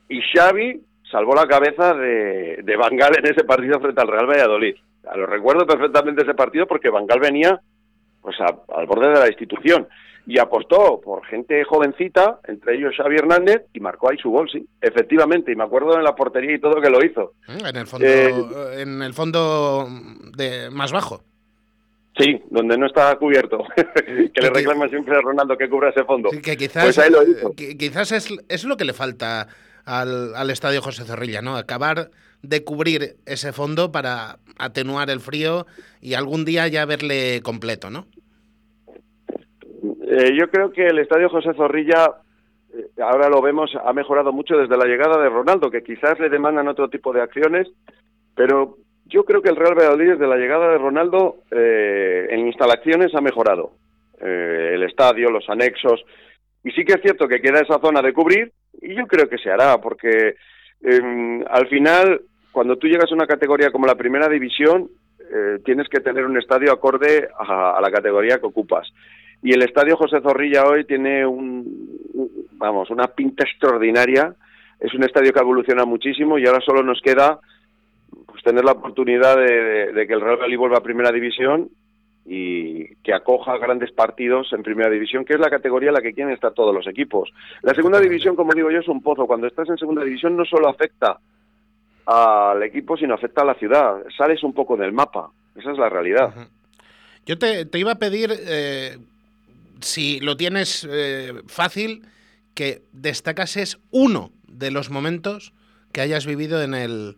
[SPEAKER 6] y Xavi salvó la cabeza de, de Bangal en ese partido frente al Real Valladolid. lo recuerdo perfectamente ese partido porque Bangal venía pues al borde de la destitución y apostó por gente jovencita, entre ellos Xavi Hernández, y marcó ahí su gol, sí, efectivamente, y me acuerdo en la portería y todo que lo hizo.
[SPEAKER 5] Mm, en el fondo, eh, en el fondo de más bajo.
[SPEAKER 6] Sí, donde no está cubierto, que le reclama siempre a Ronaldo que cubra ese fondo.
[SPEAKER 5] que quizás, pues ahí lo hizo. quizás es, es, lo que le falta al, al estadio José Zorrilla, ¿no? Acabar de cubrir ese fondo para atenuar el frío y algún día ya verle completo, ¿no?
[SPEAKER 6] Eh, yo creo que el estadio José Zorrilla, eh, ahora lo vemos, ha mejorado mucho desde la llegada de Ronaldo, que quizás le demandan otro tipo de acciones, pero yo creo que el Real Valladolid desde la llegada de Ronaldo eh, en instalaciones ha mejorado. el estadio, los anexos, y sí que es cierto que queda esa zona de cubrir, y yo creo que se hará, porque em, al final, cuando tú llegas a una categoría como la primera división, tienes que tener un estadio acorde a la categoría que ocupas. Y el Estadio José Zorrilla hoy tiene un, vamos, una pinta extraordinaria. Es un estadio que evoluciona muchísimo y ahora solo nos queda pues, tener la oportunidad de, que el Real Madrid vuelva a Primera División y que acoja grandes partidos en Primera División, que es la categoría en la que quieren estar todos los equipos. La Segunda División, como digo yo, es un pozo. Cuando estás en Segunda División no solo afecta al equipo, sino afecta a la ciudad. Sales un poco del mapa. Esa es la realidad.
[SPEAKER 5] Yo te, iba a pedir eh, si lo tienes eh, fácil, que destacases uno de los momentos que hayas vivido en el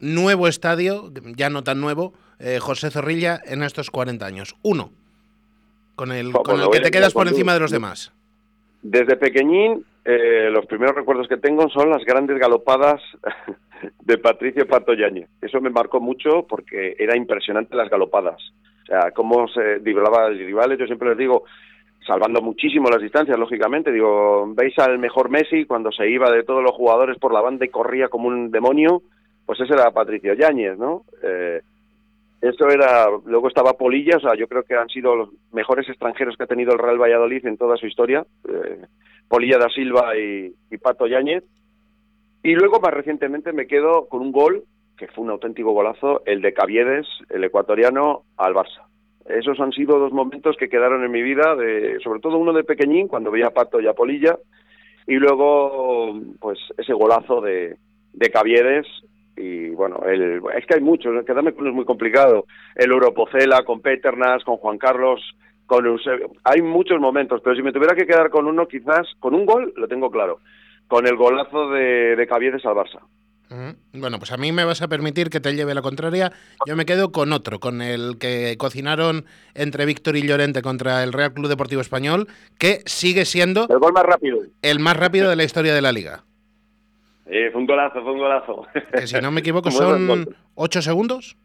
[SPEAKER 5] nuevo estadio, ya no tan nuevo, eh, José Zorrilla, en estos 40 años. Uno, con el, con el que te quedas por encima de los demás.
[SPEAKER 6] Desde pequeñín, eh, los primeros recuerdos que tengo son las grandes galopadas de Patricio Pato Eso me marcó mucho porque era impresionante las galopadas. O sea, cómo se driblaba a los rivales. Yo siempre les digo, salvando muchísimo las distancias, lógicamente. Digo, veis al mejor Messi cuando se iba de todos los jugadores por la banda y corría como un demonio, pues ese era Patricio Yáñez, ¿no? Eh, Eso era, luego estaba Polilla, o sea, yo creo que han sido los mejores extranjeros que ha tenido el Real Valladolid en toda su historia, eh, Polilla da Silva y, y Pato Yáñez. Y luego, más recientemente, me quedo con un gol, que fue un auténtico golazo, el de Caviedes, el ecuatoriano, al Barça. Esos han sido dos momentos que quedaron en mi vida, de, sobre todo uno de pequeñín, cuando veía a Pato y a Polilla, y luego, pues, ese golazo de, de Caviedes, y bueno, el, es que hay muchos, quedarme con es muy complicado. El Europocela, con Peternas, con Juan Carlos, con Eusebio. Hay muchos momentos, pero si me tuviera que quedar con uno, quizás con un gol, lo tengo claro, con el golazo de, de Caviedes al Barça.
[SPEAKER 5] Bueno, pues a mí me vas a permitir que te lleve la contraria. Yo me quedo con otro, con el que cocinaron entre Víctor y Llorente contra el Real Club Deportivo Español, que sigue siendo
[SPEAKER 6] el gol más rápido.
[SPEAKER 5] El más rápido de la historia de la liga.
[SPEAKER 6] Eh, fue un golazo, fue un golazo.
[SPEAKER 5] Que si no me equivoco son ocho segundos.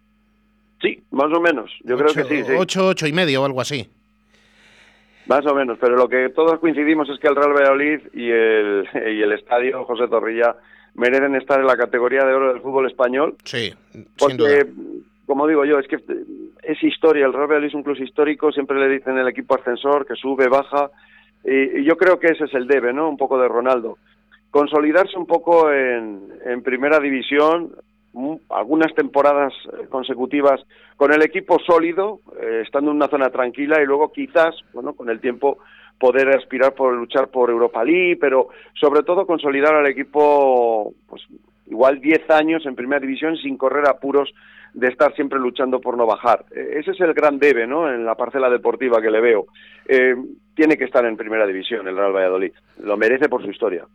[SPEAKER 6] Sí, más o menos. Yo
[SPEAKER 5] ocho,
[SPEAKER 6] creo que sí, sí.
[SPEAKER 5] Ocho, ocho y medio o algo así.
[SPEAKER 6] Más o menos, pero lo que todos coincidimos es que el Real Valladolid y el, y el estadio José Torrilla merecen estar en la categoría de oro del fútbol español.
[SPEAKER 5] Sí,
[SPEAKER 6] porque,
[SPEAKER 5] sin duda.
[SPEAKER 6] como digo yo, es que es historia. El Real Valladolid es un club histórico. Siempre le dicen el equipo ascensor que sube, baja. Y, y yo creo que ese es el debe, ¿no? Un poco de Ronaldo. Consolidarse un poco en, en primera división, algunas temporadas consecutivas con el equipo sólido, eh, estando en una zona tranquila y luego quizás, bueno, con el tiempo poder aspirar por luchar por Europa League, pero sobre todo consolidar al equipo, pues igual 10 años en primera división sin correr apuros de estar siempre luchando por no bajar. Eh, ese es el gran debe, ¿no? En la parcela deportiva que le veo. Eh, tiene que estar en primera división el Real Valladolid. Lo merece por su historia.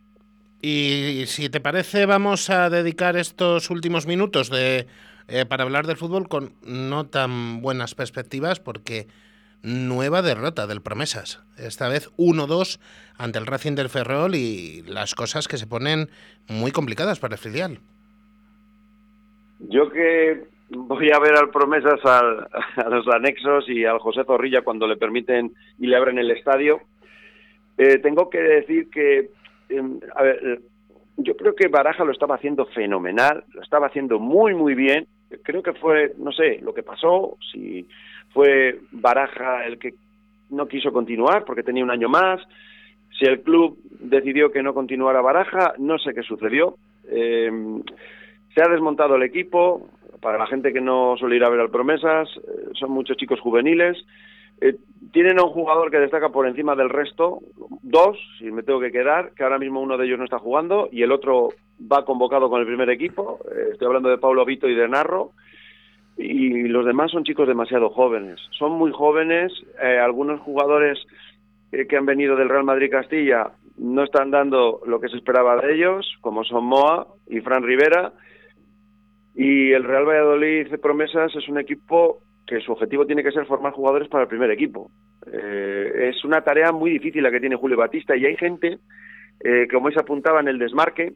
[SPEAKER 5] Y si te parece, vamos a dedicar estos últimos minutos de, eh, para hablar del fútbol con no tan buenas perspectivas, porque nueva derrota del Promesas. Esta vez 1-2 ante el Racing del Ferrol y las cosas que se ponen muy complicadas para el filial.
[SPEAKER 6] Yo que voy a ver al Promesas al, a los anexos y al José Zorrilla cuando le permiten y le abren el estadio, eh, tengo que decir que a ver, yo creo que Baraja lo estaba haciendo fenomenal, lo estaba haciendo muy, muy bien. Creo que fue, no sé, lo que pasó, si fue Baraja el que no quiso continuar porque tenía un año más, si el club decidió que no continuara Baraja, no sé qué sucedió. Eh, se ha desmontado el equipo, para la gente que no suele ir a ver al Promesas, eh, son muchos chicos juveniles, eh, tienen a un jugador que destaca por encima del resto, dos, si me tengo que quedar, que ahora mismo uno de ellos no está jugando y el otro va convocado con el primer equipo. Eh, estoy hablando de Pablo Vito y de Narro. Y los demás son chicos demasiado jóvenes. Son muy jóvenes. Eh, algunos jugadores que han venido del Real Madrid Castilla no están dando lo que se esperaba de ellos, como son Moa y Fran Rivera. Y el Real Valladolid Promesas es un equipo que su objetivo tiene que ser formar jugadores para el primer equipo. Eh, es una tarea muy difícil la que tiene Julio Batista y hay gente, eh, como se apuntaba en el desmarque,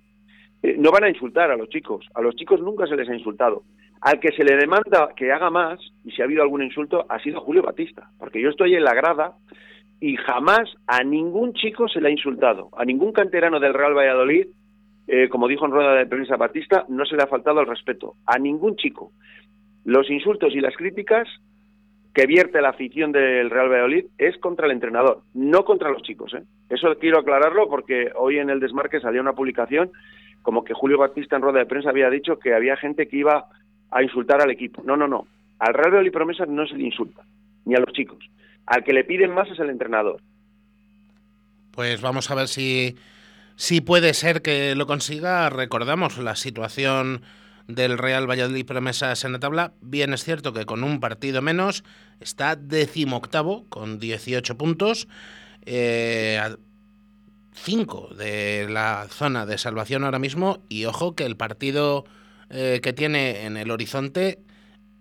[SPEAKER 6] eh, no van a insultar a los chicos. A los chicos nunca se les ha insultado. Al que se le demanda que haga más, y si ha habido algún insulto, ha sido Julio Batista. Porque yo estoy en la grada y jamás a ningún chico se le ha insultado. A ningún canterano del Real Valladolid, eh, como dijo en rueda de prensa Batista, no se le ha faltado el respeto. A ningún chico los insultos y las críticas que vierte la afición del Real Valladolid es contra el entrenador, no contra los chicos. ¿eh? Eso quiero aclararlo porque hoy en el desmarque salía una publicación como que Julio Batista en rueda de prensa había dicho que había gente que iba a insultar al equipo. No, no, no. Al Real Valladolid Promesas no se le insulta, ni a los chicos. Al que le piden más es el entrenador.
[SPEAKER 5] Pues vamos a ver si, si puede ser que lo consiga. Recordamos la situación del Real Valladolid Promesas en la tabla. Bien es cierto que con un partido menos está decimoctavo con 18 puntos. Eh, 5 de la zona de salvación ahora mismo y ojo que el partido eh, que tiene en el horizonte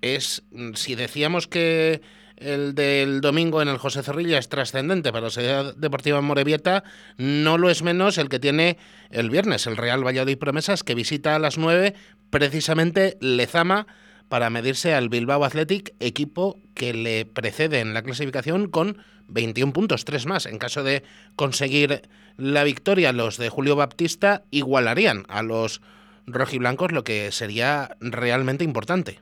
[SPEAKER 5] es, si decíamos que el del domingo en el José Zorrilla es trascendente para la Sociedad Deportiva Morevieta, no lo es menos el que tiene el viernes, el Real Valladolid Promesas, que visita a las 9 precisamente Lezama para medirse al Bilbao Athletic, equipo que le precede en la clasificación con 21 puntos, tres más. En caso de conseguir la victoria, los de Julio Baptista igualarían a los rojiblancos, lo que sería realmente importante.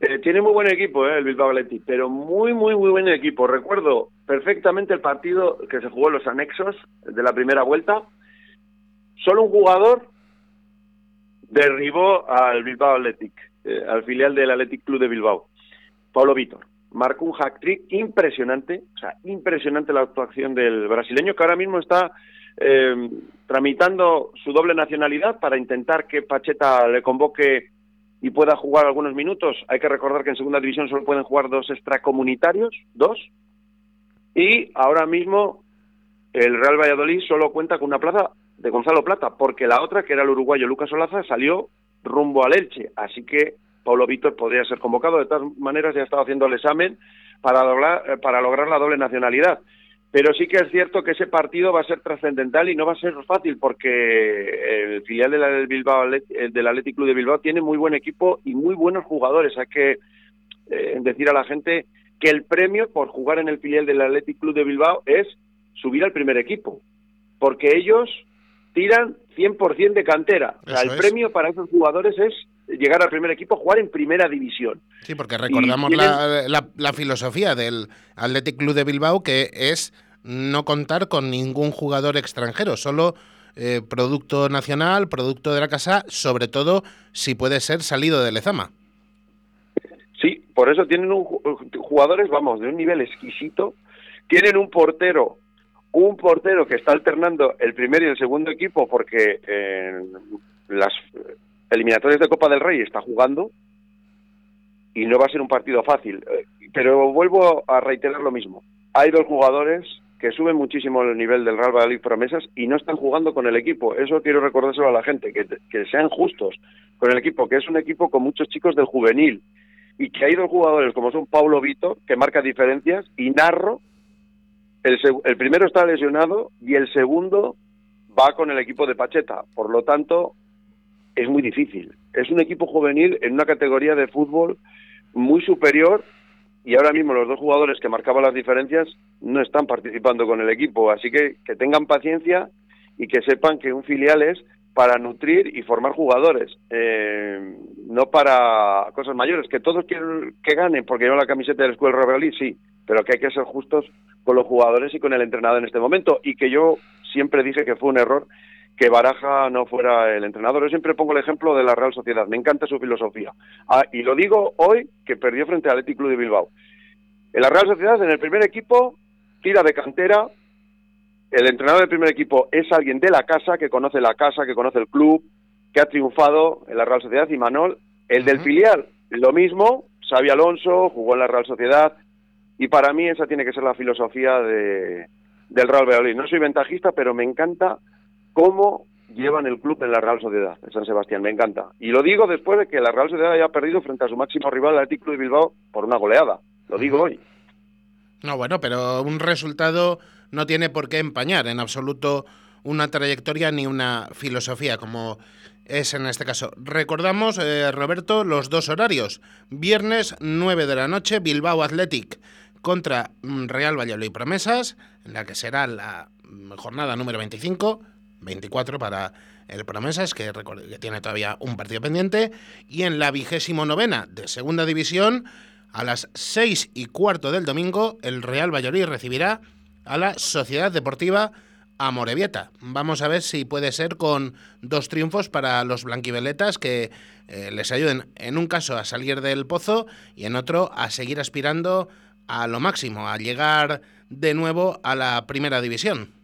[SPEAKER 6] Eh, tiene muy buen equipo eh, el Bilbao Athletic, pero muy, muy, muy buen equipo. Recuerdo perfectamente el partido que se jugó en los anexos de la primera vuelta. Solo un jugador derribó al Bilbao Athletic, eh, al filial del Athletic Club de Bilbao, Pablo Vítor. Marcó un hack-trick impresionante, o sea, impresionante la actuación del brasileño que ahora mismo está eh, tramitando su doble nacionalidad para intentar que Pacheta le convoque y pueda jugar algunos minutos. Hay que recordar que en segunda división solo pueden jugar dos extracomunitarios, dos. Y ahora mismo el Real Valladolid solo cuenta con una plaza de Gonzalo Plata, porque la otra, que era el uruguayo Lucas Olaza, salió rumbo al Elche. Así que Pablo Víctor podría ser convocado. De todas maneras, ya ha estado haciendo el examen para eh, para lograr la doble nacionalidad. Pero sí que es cierto que ese partido va a ser trascendental y no va a ser fácil porque el filial del Bilbao del Athletic Club de Bilbao tiene muy buen equipo y muy buenos jugadores. Hay que eh, decir a la gente que el premio por jugar en el filial del Athletic Club de Bilbao es subir al primer equipo, porque ellos tiran 100% de cantera. O sea, el premio para esos jugadores es llegar al primer equipo, jugar en primera división.
[SPEAKER 5] Sí, porque recordamos la, la, filosofía del Athletic Club de Bilbao, que es no contar con ningún jugador extranjero, solo eh, producto nacional, producto de la casa, sobre todo si puede ser salido de Lezama.
[SPEAKER 6] Sí, por eso tienen un, jugadores, vamos, de un nivel exquisito. Tienen un portero, un portero que está alternando el primer y el segundo equipo porque en las eliminatorias de Copa del Rey está jugando y no va a ser un partido fácil. Eh, pero vuelvo a reiterar lo mismo. Hay dos jugadores que suben muchísimo el nivel del Real Valladolid promesas y no están jugando con el equipo. Eso quiero recordárselo a la gente, que, sean justos con el equipo, que es un equipo con muchos chicos del juvenil y que hay dos jugadores como son Paulo Vito, que marca diferencias, y Narro, el, el primero está lesionado y el segundo va con el equipo de Pacheta. Por lo tanto, es muy difícil. Es un equipo juvenil en una categoría de fútbol muy superior y ahora mismo los dos jugadores que marcaban las diferencias no están participando con el equipo, así que que tengan paciencia y que sepan que un filial es para nutrir y formar jugadores, eh, no para cosas mayores, que todos quieren que ganen porque llevan la camiseta del Escuela Real sí, pero que hay que ser justos con los jugadores y con el entrenador en este momento. Y que yo siempre dije que fue un error que Baraja no fuera el entrenador. Yo siempre pongo el ejemplo de la Real Sociedad, me encanta su filosofía. Ah, y lo digo hoy que perdió frente al Athletic Club de Bilbao. En la Real Sociedad, en el primer equipo, tira de cantera. El entrenador del primer equipo es alguien de la casa, que conoce la casa, que conoce el club, que ha triunfado en la Real Sociedad. Y Manol, el del filial, lo mismo. Xavi Alonso jugó en la Real Sociedad. Y para mí esa tiene que ser la filosofía de, del Real Valladolid. No soy ventajista, pero me encanta cómo llevan el club en la Real Sociedad, de San Sebastián, me encanta. Y lo digo después de que la Real Sociedad haya perdido frente a su máximo rival, el Atlético de Bilbao, por una goleada. Lo digo hoy.
[SPEAKER 5] No, bueno, pero un resultado no tiene por qué empañar en absoluto una trayectoria ni una filosofía, como es en este caso. Recordamos, eh, Roberto, los dos horarios. Viernes 9 de la noche, Bilbao Athletic contra mm, Real Valladolid Promesas, en la que será la mm, jornada número 25 24 para el Promesas, que, que tiene todavía un partido pendiente. Y en la vigésimo novena de Segunda División, a las 6 y cuarto del domingo, el Real Valladolid recibirá a la Sociedad Deportiva Amorebieta. Vamos a ver si puede ser con dos triunfos para los blanquiveletas que eh, les ayuden en un caso a salir del pozo y en otro a seguir aspirando a lo máximo, a llegar de nuevo a la primera división.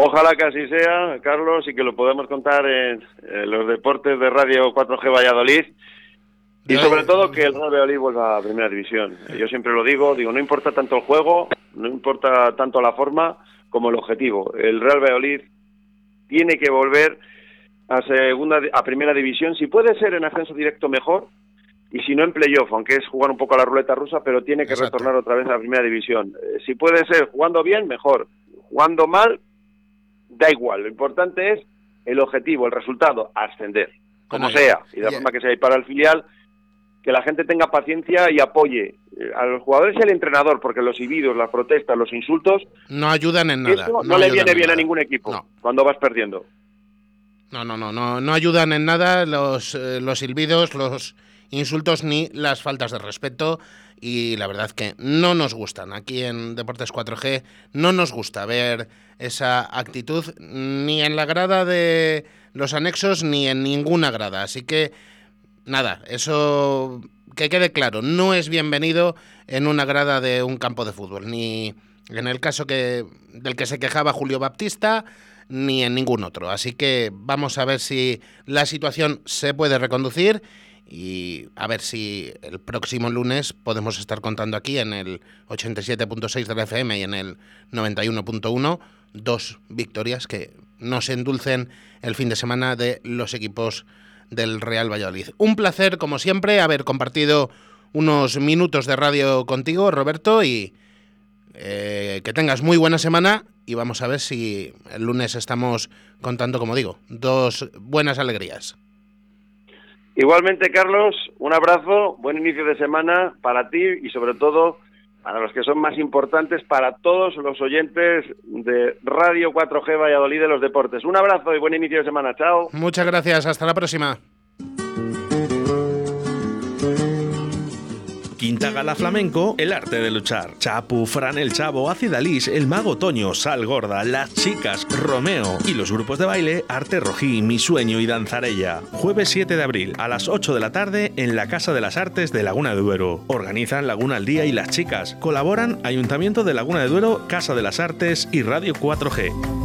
[SPEAKER 6] Ojalá que así sea, Carlos, y que lo podamos contar en, los deportes de Radio 4G Valladolid. Y sobre todo que el Real Valladolid vuelva a Primera División. Yo siempre lo digo, digo, no importa tanto el juego, no importa tanto la forma como el objetivo. El Real Valladolid tiene que volver a segunda a Primera División, si puede ser en ascenso directo mejor, y si no en playoff, aunque es jugar un poco a la ruleta rusa, pero tiene que retornar otra vez a la Primera División. Eh, si puede ser jugando bien, mejor. Jugando mal, da igual, lo importante es el objetivo, el resultado, ascender, como sea, y de la forma que sea. Y para el filial, que la gente tenga paciencia y apoye eh, a los jugadores y al entrenador, porque los ibidos, las protestas, los insultos...
[SPEAKER 5] No ayudan en nada.
[SPEAKER 6] no, le viene bien a ningún equipo cuando vas perdiendo.
[SPEAKER 5] No, no, no, no, no ayudan en nada los, eh, los silbidos, los insultos ni las faltas de respeto y la verdad que no nos gustan. Aquí en Deportes 4G no nos gusta ver esa actitud ni en la grada de los anexos ni en ninguna grada. Así que nada, eso que quede claro, no es bienvenido en una grada de un campo de fútbol, ni en el caso que, del que se quejaba Julio Baptista, ni en ningún otro. Así que vamos a ver si la situación se puede reconducir y a ver si el próximo lunes podemos estar contando aquí en el 87.6 de la FM y en el 91.1 dos victorias que nos endulcen el fin de semana de los equipos del Real Valladolid. Un placer, como siempre, haber compartido unos minutos de radio contigo, Roberto, y eh, que tengas muy buena semana y vamos a ver si el lunes estamos contando, como digo, dos buenas alegrías.
[SPEAKER 6] Igualmente, Carlos, un abrazo, buen inicio de semana para ti y sobre todo para los que son más importantes, para todos los oyentes de Radio 4G Valladolid de los Deportes. Un abrazo y buen inicio de semana. Chao.
[SPEAKER 5] Muchas gracias. Hasta la próxima.
[SPEAKER 1] Quinta Gala Flamenco, el arte de luchar. Chapu, Fran el Chavo, Acidalís, el Mago Toño, Sal Gorda, Las Chicas, Romeo y los grupos de baile Arte Rojí, Mi Sueño y Danzarella. Jueves 7 de abril a las 8 de la tarde en la Casa de las Artes de Laguna de Duero. Organizan Laguna al Día y Las Chicas. Colaboran Ayuntamiento de Laguna de Duero, Casa de las Artes y Radio 4G.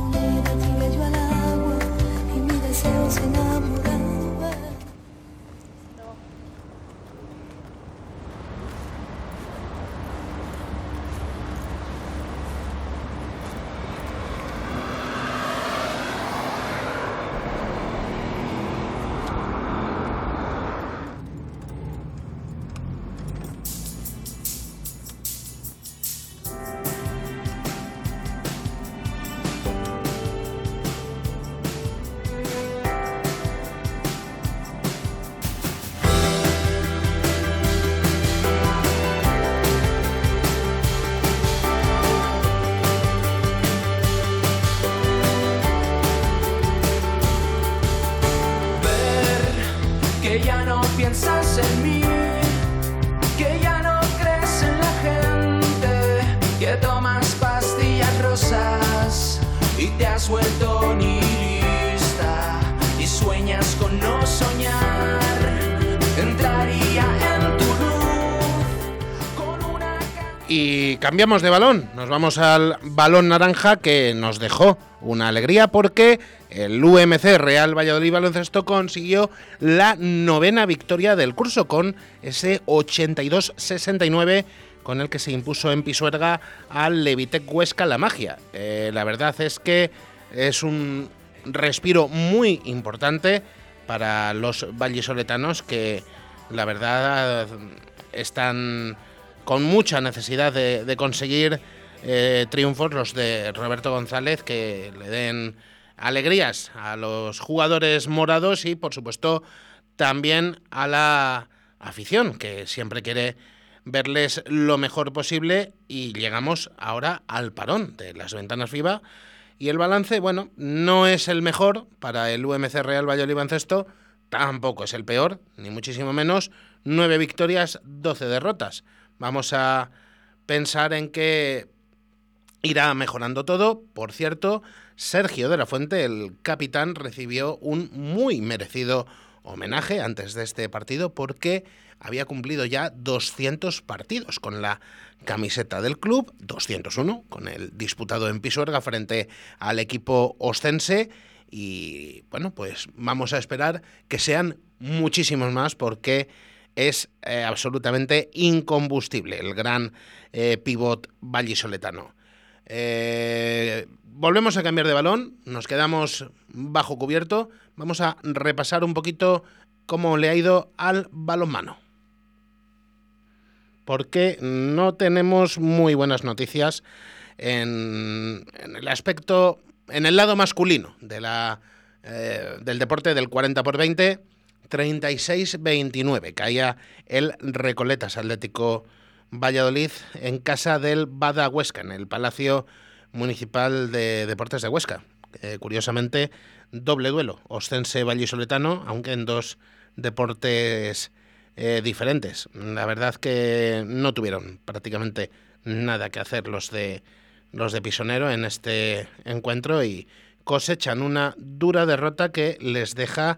[SPEAKER 5] Cambiamos de balón, nos vamos al balón naranja que nos dejó una alegría porque el UMC Real Valladolid Baloncesto consiguió la novena victoria del curso con ese 82-69 con el que se impuso en Pisuerga al Levitec Huesca la magia. Eh, la verdad es que es un respiro muy importante para los vallisoletanos que la verdad están con mucha necesidad de, conseguir eh, triunfos, los de Roberto González, que le den alegrías a los jugadores morados y, por supuesto, también a la afición, que siempre quiere verles lo mejor posible. Y llegamos ahora al parón de las ventanas FIBA y el balance, bueno, no es el mejor para el UMC Real Valladolid Bancesto, tampoco es el peor, ni muchísimo menos, nueve victorias, doce derrotas. Vamos a pensar en que irá mejorando todo. Por cierto, Sergio de la Fuente, el capitán, recibió un muy merecido homenaje antes de este partido porque había cumplido ya 200 partidos con la camiseta del club, 201 con el disputado en Pisuerga frente al equipo ostense y bueno, pues vamos a esperar que sean muchísimos más porque es eh, absolutamente incombustible, el gran eh, pivot vallisoletano. Eh, volvemos a cambiar de balón, nos quedamos bajo cubierto, vamos a repasar un poquito cómo le ha ido al balonmano. Porque no tenemos muy buenas noticias en, el aspecto, en el lado masculino de la, del deporte del 40 por 20 36-29. Caía el Recoletas Atlético Valladolid en casa del Bada Huesca, en el Palacio Municipal de Deportes de Huesca. Eh, curiosamente, doble duelo, Ostense Vallisoletano, aunque en dos deportes eh, diferentes. La verdad que no tuvieron prácticamente nada que hacer los de los de Pisonero en este encuentro y cosechan una dura derrota que les deja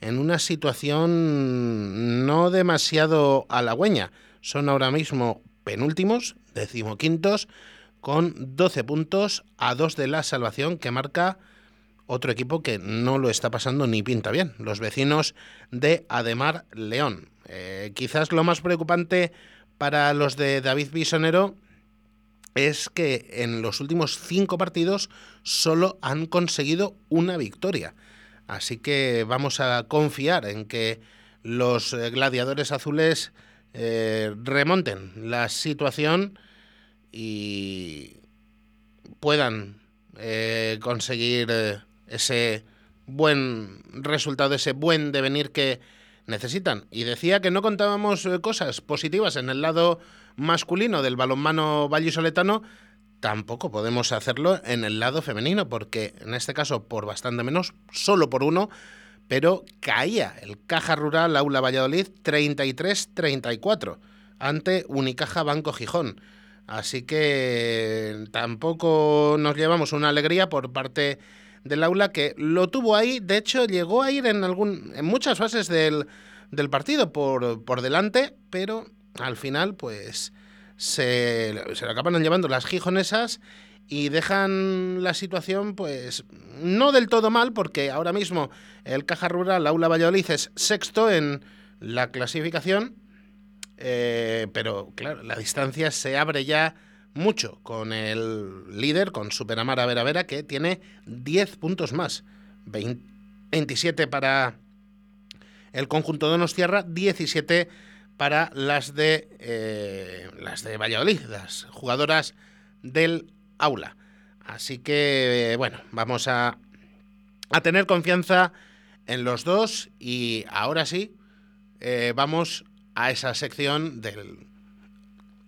[SPEAKER 5] en una situación no demasiado halagüeña. Son ahora mismo penúltimos, decimoquintos, con 12 puntos a dos de la salvación que marca otro equipo que no lo está pasando ni pinta bien, los vecinos de Ademar León. Eh, quizás lo más preocupante para los de David Bisonero es que en los últimos cinco partidos solo han conseguido una victoria. Así que vamos a confiar en que los eh, gladiadores azules eh, remonten la situación y puedan conseguir ese buen resultado, ese buen devenir que necesitan. Y decía que no contábamos eh, cosas positivas en el lado masculino del balonmano vallisoletano, tampoco podemos hacerlo en el lado femenino, porque en este caso por bastante menos, solo por uno, pero caía el Caja Rural Aula Valladolid 33-34 ante Unicaja Banco Gijón. Así que tampoco nos llevamos una alegría por parte del aula que lo tuvo ahí, de hecho llegó a ir en, algún, en muchas fases del, del partido por, por, delante, pero al final pues se, se lo acaban llevando las gijonesas y dejan la situación pues no del todo mal porque ahora mismo el Caja Rural Aula Valladolid es sexto en la clasificación, eh, pero claro, la distancia se abre ya mucho con el líder, con Superamara Vera Vera, que tiene 10 puntos más. 27 para el conjunto de Donostierra, 17 para las de, eh, las de Valladolid, las jugadoras del aula. Así que, bueno, vamos a, a tener confianza en los dos y ahora sí, eh, vamos a esa sección del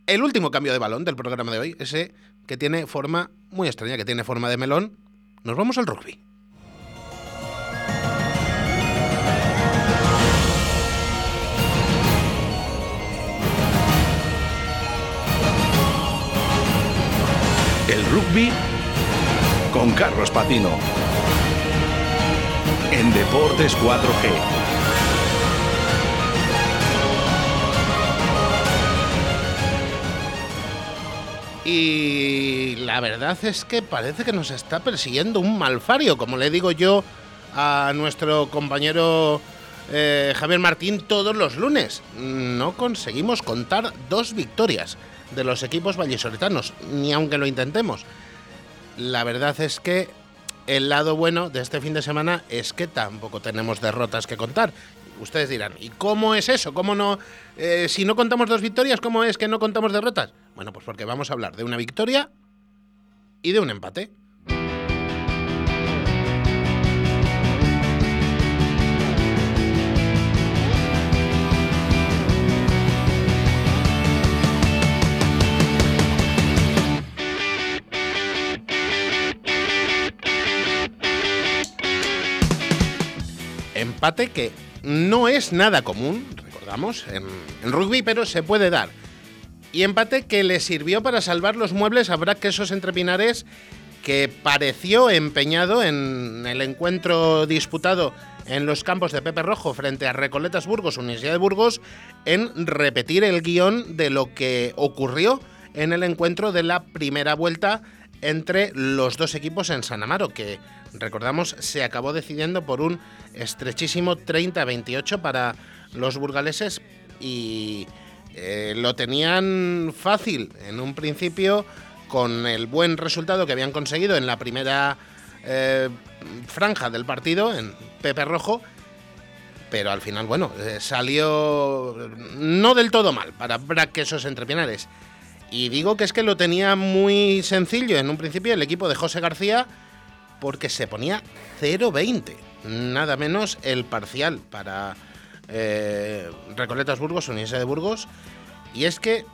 [SPEAKER 5] el último cambio de balón del programa de hoy, ese que tiene forma muy extraña, que tiene forma de melón, nos vamos al rugby.
[SPEAKER 1] El rugby con Carlos Patino. En Deportes 4G.
[SPEAKER 5] Y la verdad es que parece que nos está persiguiendo un malfario, como le digo yo a nuestro compañero eh, Javier Martín todos los lunes. No conseguimos contar dos victorias de los equipos vallesoletanos, ni aunque lo intentemos. La verdad es que el lado bueno de este fin de semana es que tampoco tenemos derrotas que contar. Ustedes dirán, ¿y cómo es eso? ¿Cómo no? Eh, si no contamos dos victorias, ¿cómo es que no contamos derrotas? Bueno, pues porque vamos a hablar de una victoria y de un empate. Empate que no es nada común, recordamos, en, rugby, pero se puede dar. Y empate que le sirvió para salvar los muebles a Brac Quesos Entre Pinares, que pareció empeñado en el encuentro disputado en los campos de Pepe Rojo frente a Recoletas Burgos, Universidad de Burgos, en repetir el guion de lo que ocurrió en el encuentro de la primera vuelta entre los dos equipos en San Amaro, que recordamos se acabó decidiendo por un estrechísimo 30-28 para los burgaleses y eh, lo tenían fácil en un principio con el buen resultado que habían conseguido en la primera eh, franja del partido, en Pepe Rojo, pero al final, bueno, eh, salió no del todo mal para Braquesos Entrepinares. Y digo que es que lo tenía muy sencillo en un principio el equipo de José García porque se ponía 0-20, nada menos el parcial para eh, Recoletas Burgos, Universidad de Burgos. Y es que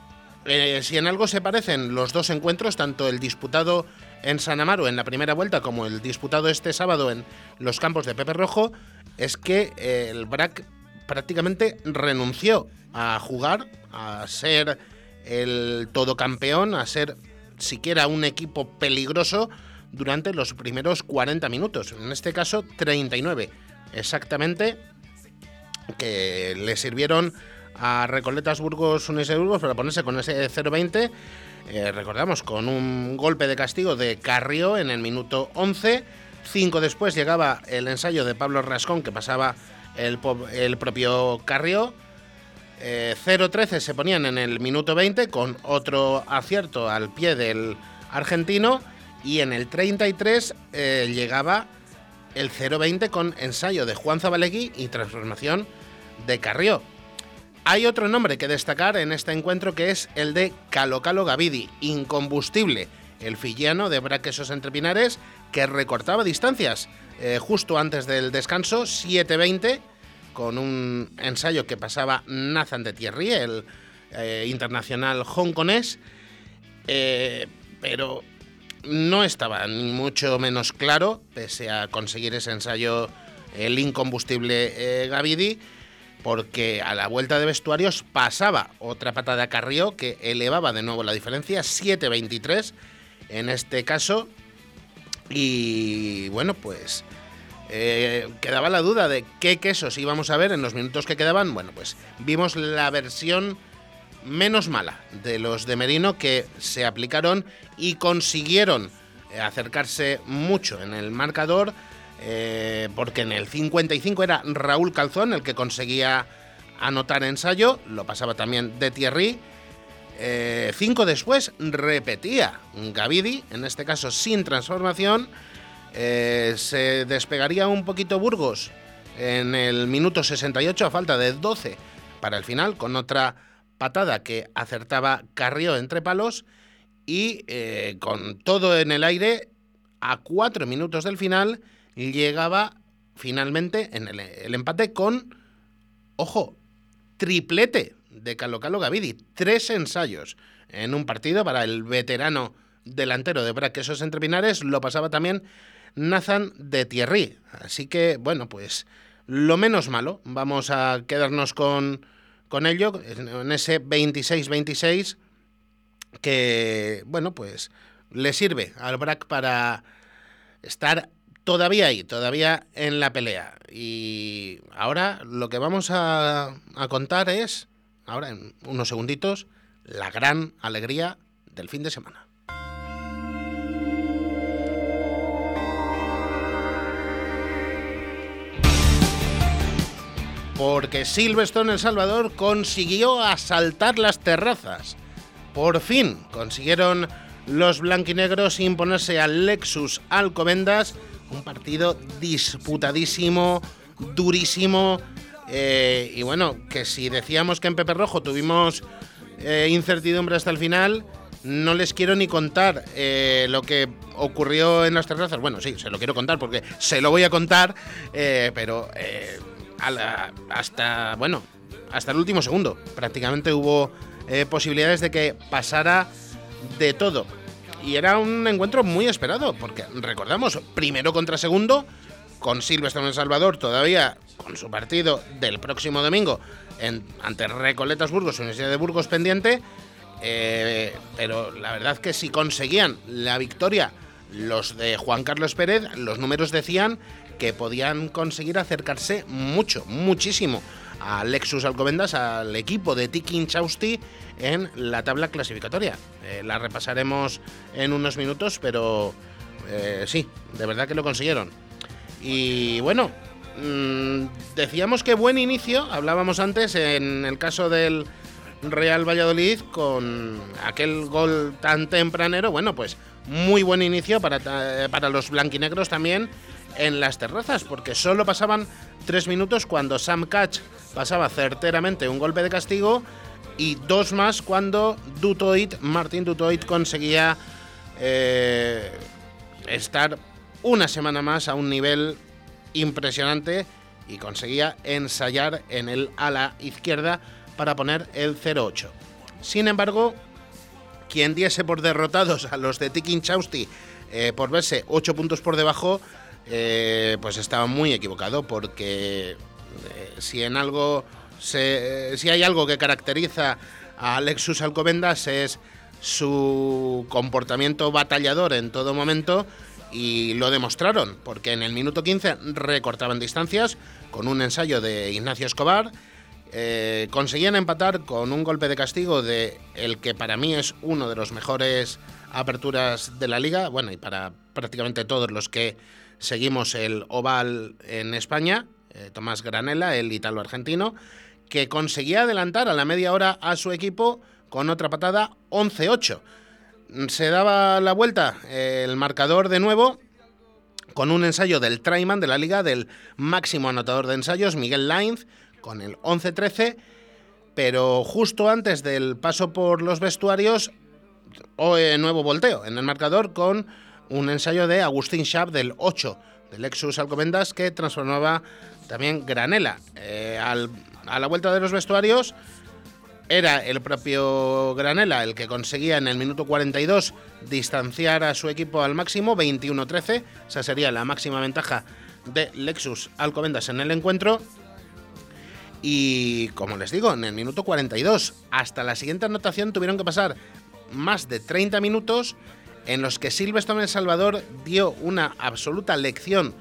[SPEAKER 5] eh, si en algo se parecen los dos encuentros, tanto el disputado en San Amaro en la primera vuelta como el disputado este sábado en los campos de Pepe Rojo, es que eh, el BRAC prácticamente renunció a jugar, a ser el todo campeón, a ser siquiera un equipo peligroso durante los primeros 40 minutos, en este caso 39 exactamente, que le sirvieron a Recoletas Burgos Unese Burgos para ponerse con ese 0-20. Eh, recordamos, con un golpe de castigo de Carrió en el minuto 11. Cinco después llegaba el ensayo de Pablo Rascón que pasaba el, el propio Carrió. 0-13 eh, se ponían en el minuto 20 con otro acierto al pie del argentino y en el 33 eh, llegaba el 0-20 con ensayo de Juan Zabalegui y transformación de Carrió. Hay otro nombre que destacar en este encuentro que es el de Calo Calo Gavidi, incombustible, el fillano de Braquesos Entre Pinares que recortaba distancias eh, justo antes del descanso, 7-20 con un ensayo que pasaba Nathan de Thierry, el eh, internacional hongkonés, eh, pero no estaba ni mucho menos claro, pese a conseguir ese ensayo el incombustible eh, Gavidi, porque a la vuelta de vestuarios pasaba otra patada a Carrió que elevaba de nuevo la diferencia, 7-23 en este caso, y bueno, pues eh, quedaba la duda de qué quesos íbamos a ver en los minutos que quedaban. Bueno, pues vimos la versión menos mala de los de Merino que se aplicaron y consiguieron eh, acercarse mucho en el marcador, eh, porque en el 55 era Raúl Calzón el que conseguía anotar ensayo, lo pasaba también de Thierry. cinco después repetía Gavidi, en este caso sin transformación, eh, se despegaría un poquito Burgos en el minuto 68 a falta de 12 para el final con otra patada que acertaba Carrió entre palos y eh, con todo en el aire a cuatro minutos del final llegaba finalmente en el, empate con, ojo, triplete de Calo Calo Gavidi, tres ensayos en un partido para el veterano delantero de Braquesos Entre Pinares, lo pasaba también Nathan de Thierry. Así que, bueno, pues lo menos malo, vamos a quedarnos con, con ello, en ese 26-26, que, bueno, pues le sirve al BRAC para estar todavía ahí, todavía en la pelea. Y ahora lo que vamos a, a contar es, ahora en unos segunditos, la gran alegría del fin de semana. Porque Silverstone El Salvador consiguió asaltar las terrazas. Por fin consiguieron los blanquinegros imponerse al Lexus Alcobendas, un partido disputadísimo, durísimo. Eh, y bueno, que si decíamos que en Pepe Rojo tuvimos eh, incertidumbre hasta el final, no les quiero ni contar eh, lo que ocurrió en las terrazas. Bueno, sí, se lo quiero contar porque se lo voy a contar, pero hasta, bueno, hasta el último segundo. Prácticamente hubo eh, posibilidades de que pasara de todo. Y era un encuentro muy esperado, porque recordamos, primero contra segundo, con Silvestre en Salvador todavía con su partido del próximo domingo en, ante Recoletas Burgos, Universidad de Burgos pendiente. Eh, pero la verdad que si conseguían la victoria los de Juan Carlos Pérez, los números decían que podían conseguir acercarse mucho, muchísimo a Lexus Alcobendas, al equipo de Tiki Chausti en la tabla clasificatoria. Eh, la repasaremos en unos minutos, pero eh, sí, de verdad que lo consiguieron. Y bueno, mm, decíamos que buen inicio, hablábamos antes en el caso del Real Valladolid con aquel gol tan tempranero, bueno, pues muy buen inicio para, para los blanquinegros también en las terrazas, porque solo pasaban tres minutos cuando Sam Catch pasaba certeramente un golpe de castigo y dos más cuando Dutoit, Martin Dutoit conseguía eh, estar una semana más a un nivel impresionante y conseguía ensayar en el ala izquierda para poner el 0-8. Sin embargo, quien diese por derrotados a los de Tikin Chausti eh, por verse 8 puntos por debajo, eh, pues estaba muy equivocado porque Eh, si en algo si hay algo que caracteriza a Lexus Alcobendas es su comportamiento batallador en todo momento y lo demostraron, porque en el minuto 15 recortaban distancias con un ensayo de Ignacio Escobar, eh, conseguían empatar con un golpe de castigo de el que para mí es uno de los mejores aperturas de la liga, bueno, y para prácticamente todos los que seguimos el oval en España, eh, Tomás Granella, el italo-argentino, que conseguía adelantar a la media hora a su equipo con otra patada 11-8. Se daba la vuelta el marcador de nuevo con un ensayo del Traiman de la liga, del máximo anotador de ensayos, Miguel Lainz, con el 11-13, pero justo antes del paso por los vestuarios, o eh, nuevo volteo en el marcador con un ensayo de Agustín Schaap del 8 del Lexus Alcobendas que transformaba también Granela. Eh, a la vuelta de los vestuarios era el propio Granela el que conseguía en el minuto 42 distanciar a su equipo al máximo, 21-13. Esa sería la máxima ventaja de Lexus Alcobendas en el encuentro. Y como les digo, en el minuto 42 hasta la siguiente anotación tuvieron que pasar más de 30 minutos en los que Silvestre El Salvador dio una absoluta lección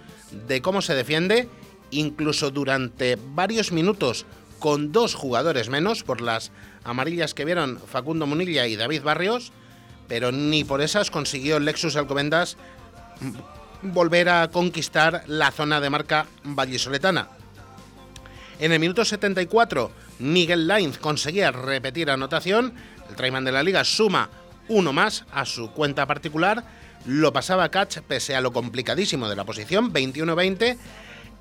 [SPEAKER 5] de cómo se defiende, incluso durante varios minutos con dos jugadores menos por las amarillas que vieron Facundo Munilla y David Barrios, pero ni por esas consiguió Lexus Alcobendas volver a conquistar la zona de marca vallisoletana. En el minuto 74, Miguel Lainz conseguía repetir anotación. El Traiman de la Liga suma uno más a su cuenta particular. Lo pasaba Catch pese a lo complicadísimo de la posición, 21-20.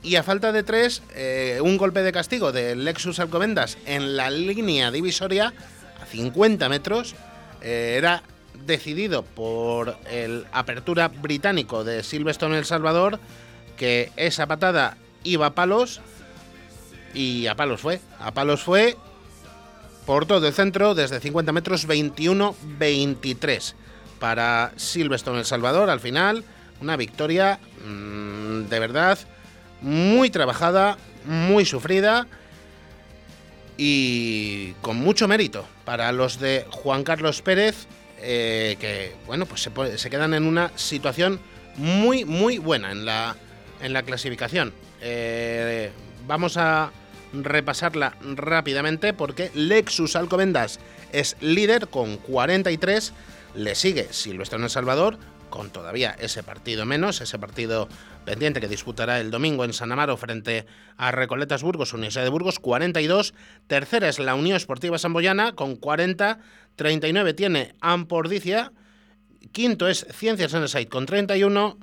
[SPEAKER 5] Y a falta de tres, eh, un golpe de castigo de Lexus Alcobendas en la línea divisoria, a 50 metros, eh, era decidido por el apertura británico de Silverstone El Salvador, que esa patada iba a palos, y a palos fue. A palos fue por todo el centro, desde 50 metros, 21-23 para Silverstone El Salvador. Al final, una victoria mmm, de verdad muy trabajada, muy sufrida y con mucho mérito para los de Juan Carlos Pérez, eh, que bueno, pues se, se, quedan en una situación muy, muy buena en la, en la clasificación. Eh, vamos a repasarla rápidamente porque Lexus Alcobendas es líder con 43, le sigue Silvestre en El Salvador con todavía ese partido menos, ese partido pendiente que disputará el domingo en San Amaro frente a Recoletas Burgos, Universidad de Burgos, 42. Tercera es la Unión Esportiva Samboyana con 40. 39 tiene Ampordicia. Quinto es Ciencias en el con 31.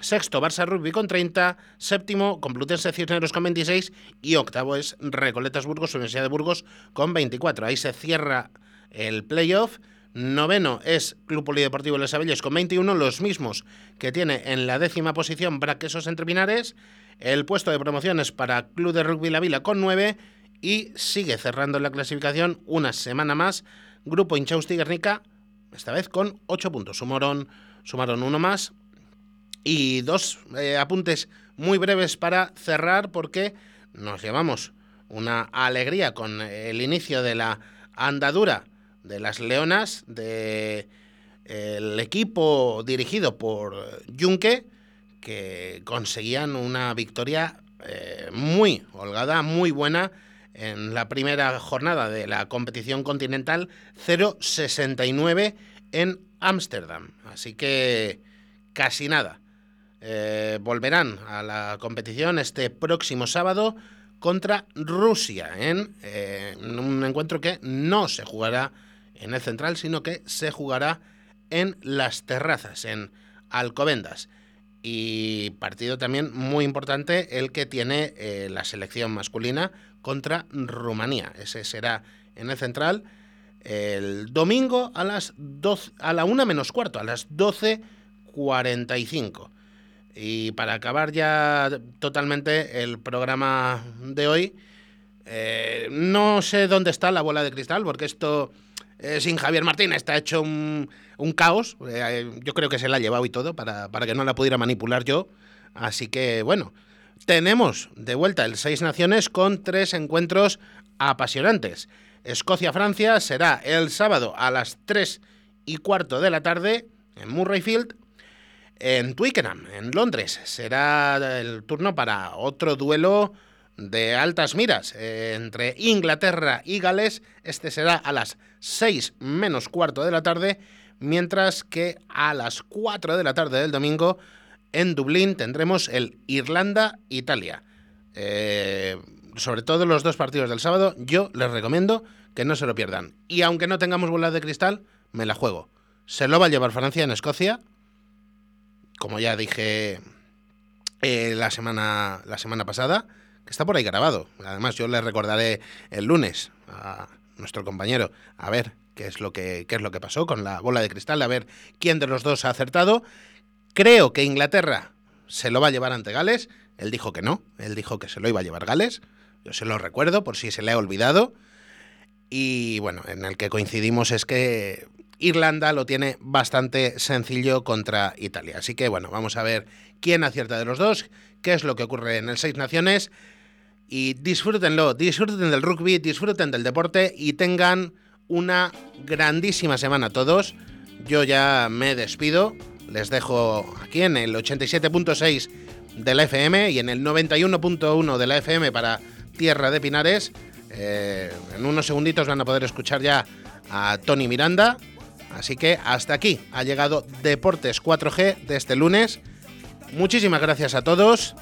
[SPEAKER 5] Sexto, Barça Rugby con 30. Séptimo, Complutense Cisneros con 26. Y octavo es Recoletas Burgos, Universidad de Burgos con 24. Ahí se cierra el playoff. Noveno es Club Polideportivo Les Abelles con 21, los mismos que tiene en la décima posición Braquesos Entre Pinares. El puesto de promoción es para Club de Rugby La Vila con 9 y sigue cerrando la clasificación una semana más Grupo Inchausti Guernica, esta vez con 8 puntos. Sumaron, sumaron uno más y dos eh, apuntes muy breves para cerrar porque nos llevamos una alegría con el inicio de la andadura de las Leonas, de el equipo dirigido por Junque, que conseguían una victoria eh, muy holgada, muy buena en la primera jornada de la competición continental, 0-69 en Ámsterdam. Así que casi nada. Eh, volverán a la competición este próximo sábado contra Rusia en, eh, un encuentro que no se jugará en el central, sino que se jugará en las terrazas, en Alcobendas. Y partido también muy importante el que tiene eh, la selección masculina contra Rumanía. Ese será en el central el domingo a las 12, a la 1 menos cuarto, a las 12.45. Y para acabar ya totalmente el programa de hoy, eh, no sé dónde está la bola de cristal, porque esto eh, sin Javier Martín está hecho un, caos. Eh, yo creo que se la ha llevado y todo para, que no la pudiera manipular yo. Así que, bueno, tenemos de vuelta el Seis Naciones con tres encuentros apasionantes. Escocia-Francia será el sábado a las 3 y cuarto de la tarde en Murrayfield. En Twickenham, en Londres, será el turno para otro duelo de altas miras eh, entre Inglaterra y Gales. Este será a las 6 menos cuarto de la tarde, mientras que a las 4 de la tarde del domingo en Dublín tendremos el Irlanda-Italia. Eh, sobre todo los dos partidos del sábado, yo les recomiendo que no se lo pierdan. Y aunque no tengamos bolas de cristal, me la juego. Se lo va a llevar Francia en Escocia, como ya dije eh, la, semana, la semana pasada, que está por ahí grabado. Además, yo le recordaré el lunes a nuestro compañero a ver qué es lo que, qué es lo que pasó con la bola de cristal, a ver quién de los dos ha acertado. Creo que Inglaterra se lo va a llevar ante Gales. Él dijo que no, él dijo que se lo iba a llevar Gales. Yo se lo recuerdo por si se le ha olvidado. Y bueno, en el que coincidimos es que Irlanda lo tiene bastante sencillo contra Italia. Así que bueno, vamos a ver quién acierta de los dos, qué es lo que ocurre en el Seis Naciones. Y disfrútenlo, disfruten del rugby, disfruten del deporte y tengan una grandísima semana todos. Yo ya me despido, les dejo aquí en el 87.6 de la FM y en el 91.1 de la FM para Tierra de Pinares. Eh, en unos segunditos van a poder escuchar ya a Tony Miranda. Así que hasta aquí ha llegado Deportes 4G de este lunes. Muchísimas gracias a todos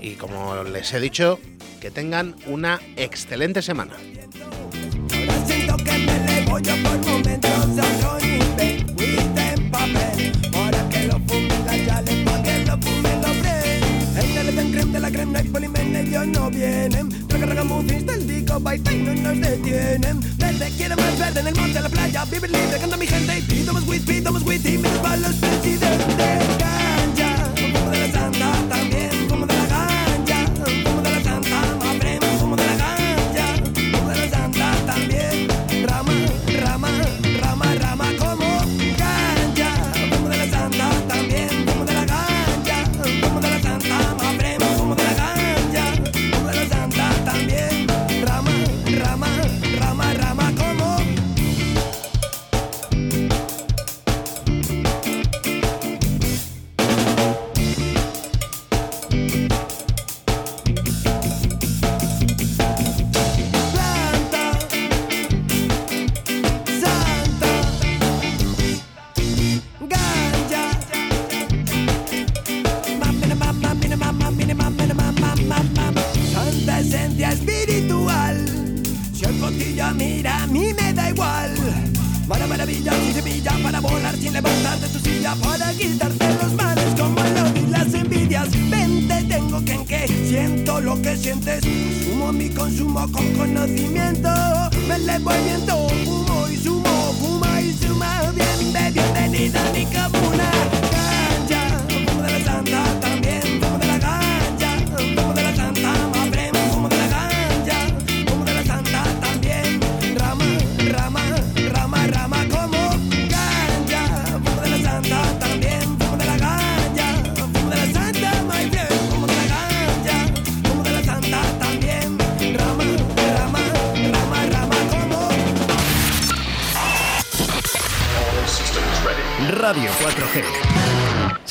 [SPEAKER 5] y como les he dicho, que tengan una excelente semana.
[SPEAKER 7] Crema y polimen ellos no vienen. Traga ragamuffins del disco bye bye no nos detienen. Verde quiere más verde en el monte, en la playa Vivir libre, canta mi gente. Y pido más weed, weed Y menos para los presidentes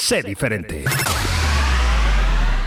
[SPEAKER 8] Sé diferente.